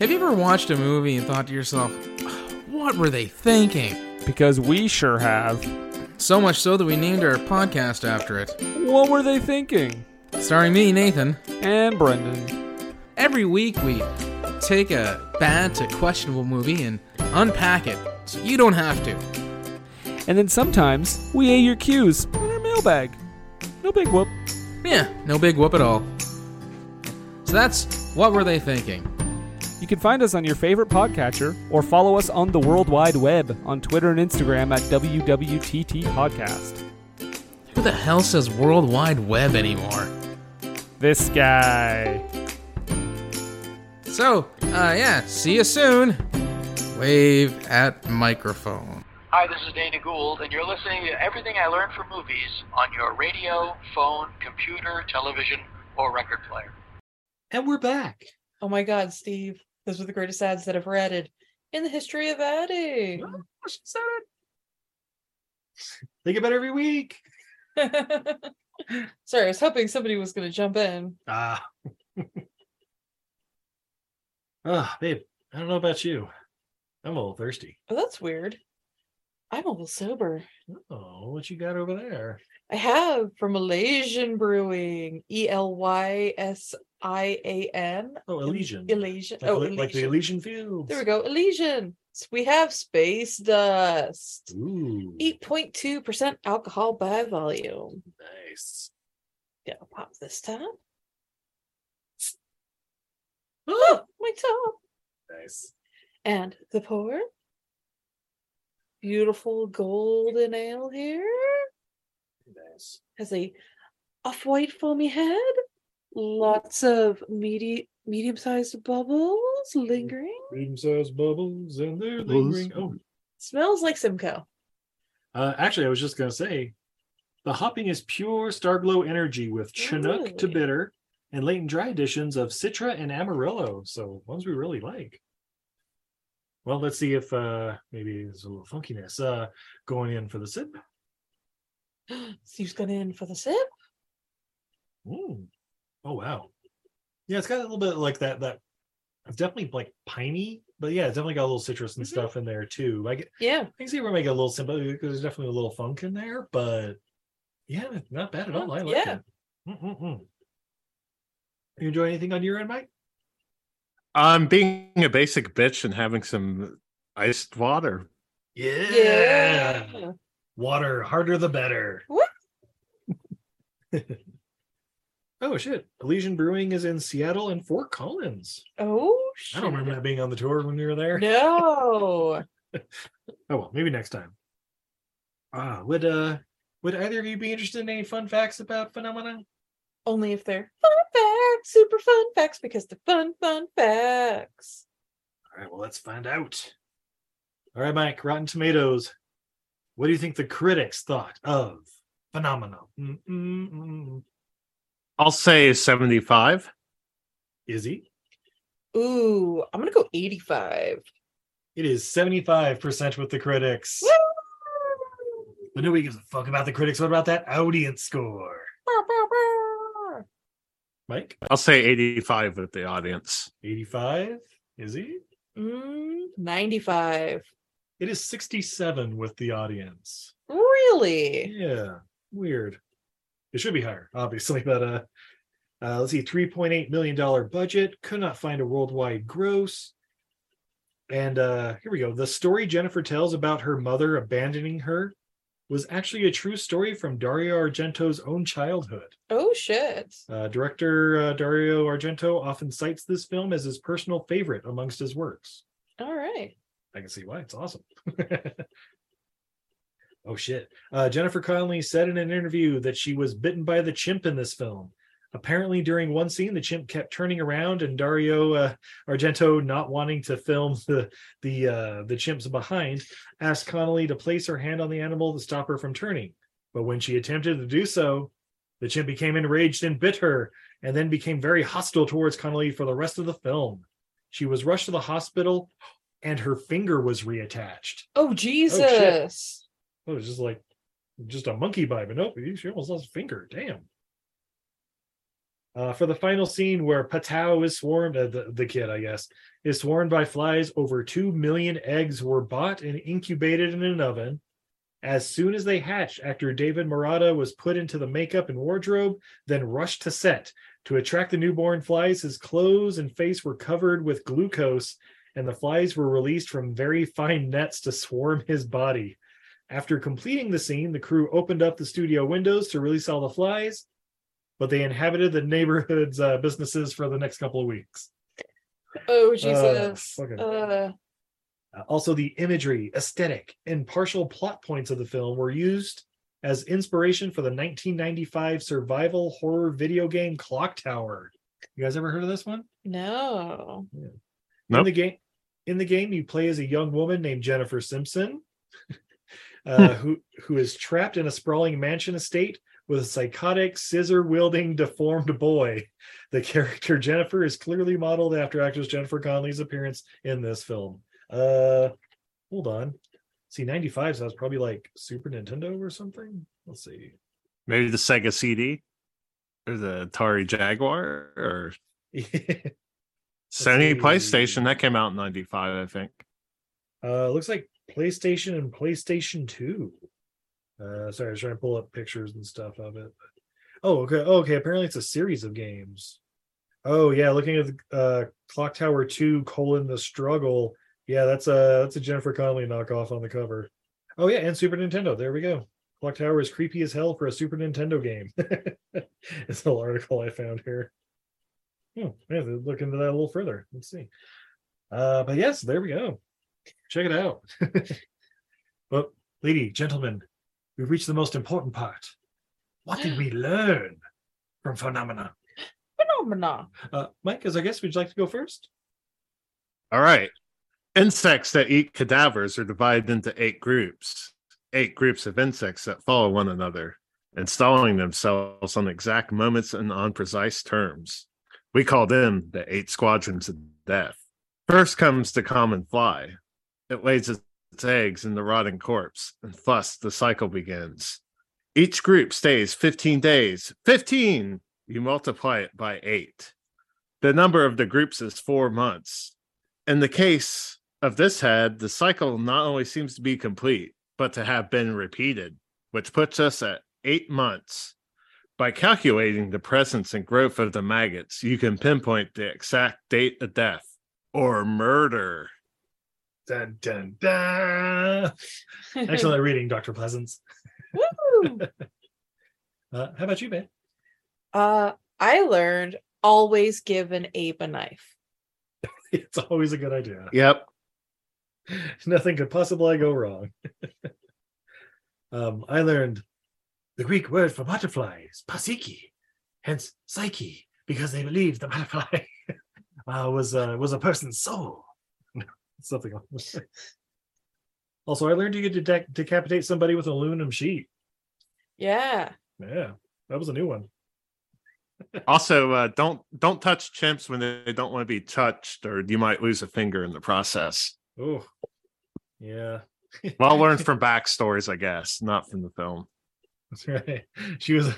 Have you ever watched a movie and thought to yourself, what were they thinking? Because we sure have. So much so that we named our podcast after it. What were they thinking? Starring me, Nathan. And Brendan. Every week we take a bad to questionable movie and unpack it so you don't have to. And then sometimes we A your cues in our mailbag. No big whoop. Yeah, no big whoop at all. So that's what were they thinking? You can find us on your favorite podcatcher or follow us on the World Wide Web on Twitter and Instagram at WWTT Podcast. Who the hell says World Wide Web anymore? This guy. So, uh, yeah, see you soon. Wave at microphone. Hi, this is Dana Gould, and you're listening to Everything I Learned from Movies on your radio, phone, computer, television, or record player. And we're back. Oh my god, Steve. Those are the greatest ads that ever added in the history of adding. she said it. Think about it every week. Sorry, I was hoping somebody was going to jump in. Ah. Ah, babe, I don't know about you. I'm a little thirsty. Oh, that's weird. I'm a little sober. Oh, what you got over there? I have from Elysian Brewing, E L Y S I A N. Oh, Elysian. Elysian. Like, oh, the- like the Elysian Fields. There we go. Elysian. We have Space Dust. Ooh, 8.2% alcohol by volume. nice. Gonna pop this top. Oh, my top. Nice. And the pour. Beautiful golden ale here. Nice. Has a off-white foamy head. Lots of medium medium-sized bubbles lingering. Medium-sized bubbles and they're lingering. Oh, Smells like Simcoe. uh, actually, I was just gonna say, the hopping is pure Starglow energy with Chinook to Really? bitter and late and dry additions of Citra and Amarillo. So ones we really like. Well, let's see if uh maybe there's a little funkiness uh going in for the sip. Steve's gone in for the sip. Mm. Oh wow. Yeah, it's got a little bit like that that it's definitely like piney, but yeah, it's definitely got a little citrus and mm-hmm. stuff in there too. I get Yeah. I can see where make it a little simple because there's definitely a little funk in there, but yeah, not bad at all. I like Yeah. it. Mm-mm-mm. You enjoy anything on your end, Mike? I'm being a basic bitch and having some iced water. Yeah. Yeah. Water, harder the better. Oh shit. Elysian Brewing is in Seattle and Fort Collins. Oh, shit. I don't remember that being on the tour when we were there. No. Oh well, maybe next time. Ah, would uh would either of you be interested in any fun facts about phenomena? Only if they're fun facts, super fun facts, because they're fun, fun facts. All right, well, let's find out. All right, Mike, Rotten Tomatoes. What do you think the critics thought of Phenomena? Mm-mm-mm. I'll say 75. Is he? Ooh, I'm gonna go 85. It is 75% with the critics. But nobody gives a fuck about the critics. What about that audience score? Mike? I'll say 85 with the audience. 85? Is he? Mm, 95. It is 67 with the audience. Really? Yeah, weird. It should be higher, obviously, but uh, uh let's see, 3.8 million dollar budget, could not find a worldwide gross. And uh here we go. The story Jennifer tells about her mother abandoning her was actually a true story from Dario Argento's own childhood. Oh shit. Uh, director uh, Dario Argento often cites this film as his personal favorite amongst his works. All right. I can see why. It's awesome. oh shit. Uh, Jennifer Connelly said in an interview that she was bitten by the chimp in this film. Apparently, during one scene, the chimp kept turning around, and Dario uh, Argento, not wanting to film the the uh, the chimps behind, asked Connelly to place her hand on the animal to stop her from turning. But when she attempted to do so, the chimp became enraged and bit her, and then became very hostile towards Connelly for the rest of the film. She was rushed to the hospital, and her finger was reattached. Oh Jesus. It was just like just a monkey bite, but nope, she almost lost a finger. Damn. Uh, for the final scene where Patau is swarmed, uh, the, the kid, I guess, is swarmed by flies, over 2 million eggs were bought and incubated in an oven. As soon as they hatched, actor Davide Marotta was put into the makeup and wardrobe, then rushed to set. To attract the newborn flies, his clothes and face were covered with glucose, and the flies were released from very fine nets to swarm his body. After completing the scene, the crew opened up the studio windows to release all the flies, but they inhabited the neighborhood's uh, businesses for the next couple of weeks. Oh Jesus. fucking- Uh, Uh, also, the imagery, aesthetic, and partial plot points of the film were used as inspiration for the 1995 survival horror video game Clock Tower. You guys ever heard of this one? no. In the game, in the game, you play as a young woman named Jennifer Simpson, uh, who who is trapped in a sprawling mansion estate with a psychotic, scissor wielding, deformed boy. The character Jennifer is clearly modeled after actress Jennifer Connelly's appearance in this film. Uh, hold on. See, 95, so that's probably like Super Nintendo or something. Let's see. Maybe the Sega CD or the Atari Jaguar or Sony see. PlayStation. That came out in 95, I think. Uh, looks like PlayStation and PlayStation 2. Uh, sorry, I was trying to pull up pictures and stuff of it. Oh, okay. Oh, okay. Apparently, it's a series of games. Oh, yeah. Looking at the uh, Clock Tower 2 colon the struggle. Yeah, that's a that's a Jennifer Connelly knockoff on the cover. Oh yeah, and Super Nintendo. There we go. Clock Tower is creepy as hell for a Super Nintendo game. it's a little article I found here. Hmm, yeah, look into that a little further. Let's see. Uh, but yes, there we go. Check it out. but, lady, gentlemen, we've reached the most important part. What did we learn from Phenomena? Phenomena. Uh, Mike, as I guess, would you like to go first? All right. Insects that eat cadavers are divided into eight groups. Eight groups of insects that follow one another, installing themselves on exact moments and on precise terms. We call them the eight squadrons of death. First comes the common fly. It lays its eggs in the rotting corpse, and thus the cycle begins. Each group stays 15 days. 15! You multiply it by eight. The number of the groups is four months. In the case of this head, the cycle not only seems to be complete, but to have been repeated, which puts us at eight months. By calculating the presence and growth of the maggots, you can pinpoint the exact date of death or murder. Dun, dun, dun. Excellent reading, Dr. Pleasance. Woo! Uh, how about you, man? Uh, I learned always give an ape a knife. It's always a good idea. Yep. Nothing could possibly go wrong. um, I learned the Greek word for butterfly is pasiki, hence psyche, because they believed the butterfly uh, was uh, was a person's soul. Something else. also, I learned you could de- decapitate somebody with an aluminum sheet. Yeah. Yeah, that was a new one. Also, uh, don't don't touch chimps when they don't want to be touched, or you might lose a finger in the process. Oh, yeah. Well learned from backstories, I guess, not from the film. That's right. She was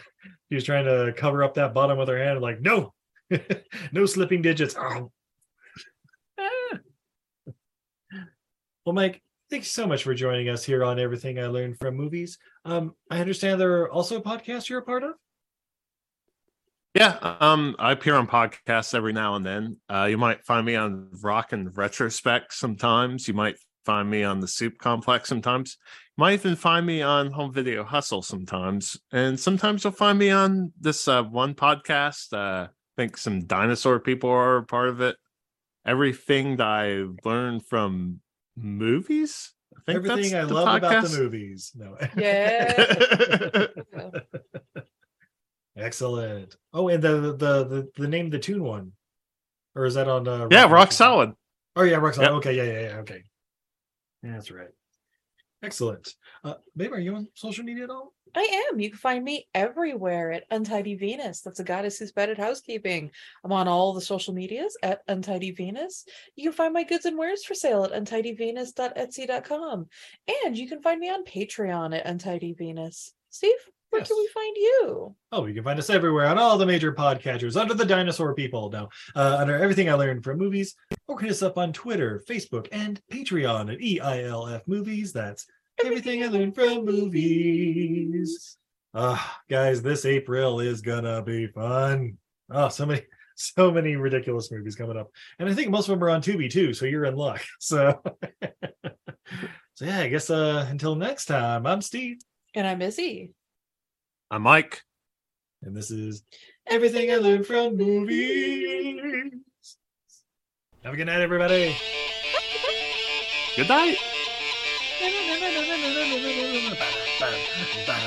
she was trying to cover up that bottom with her hand, like no, no slipping digits. Oh. Well, Mike, thanks so much for joining us here on Everything I Learned from Movies. Um, I understand there are also podcasts you're a part of. Yeah, um, I appear on podcasts every now and then. Uh, you might find me on Rock and Retrospect sometimes. You might find me on the Soup Complex sometimes. You might even find me on Home Video Hustle sometimes. And sometimes you'll find me on this uh, one podcast. Uh, I think some dinosaur people are part of it. Everything that I learned from movies. I think Everything I love about the movies. No. Yeah. Excellent. Oh, and the the the the name the tune one, or is that on? Uh, Yeah, rock solid. Oh yeah, rock solid. Yep. Okay, yeah, yeah, yeah. Okay, yeah, that's right. Excellent. Uh, babe, are you on social media at all? I am. You can find me everywhere at Untidy Venus. That's a goddess who's bad at housekeeping. I'm on all the social medias at Untidy Venus. You can find my goods and wares for sale at untidyvenus.etsy.com. And you can find me on Patreon at Untidy Venus. Steve, where can we find you? Oh, you can find us everywhere on all the major podcatchers under the dinosaur people. Now, uh, under everything I learned from movies, or hit us up on Twitter, Facebook, and Patreon at E EILF Movies. That's everything I learned from movies. Ah, guys, this April is gonna be fun. Oh, so many, so many ridiculous movies coming up, and I think most of them are on Tubi too. So you're in luck. So, so yeah, I guess uh, until next time, I'm Steve. And I'm Izzy. I'm Mike. And this is everything I learned from movies. Have a good night, everybody. Good night. Bye.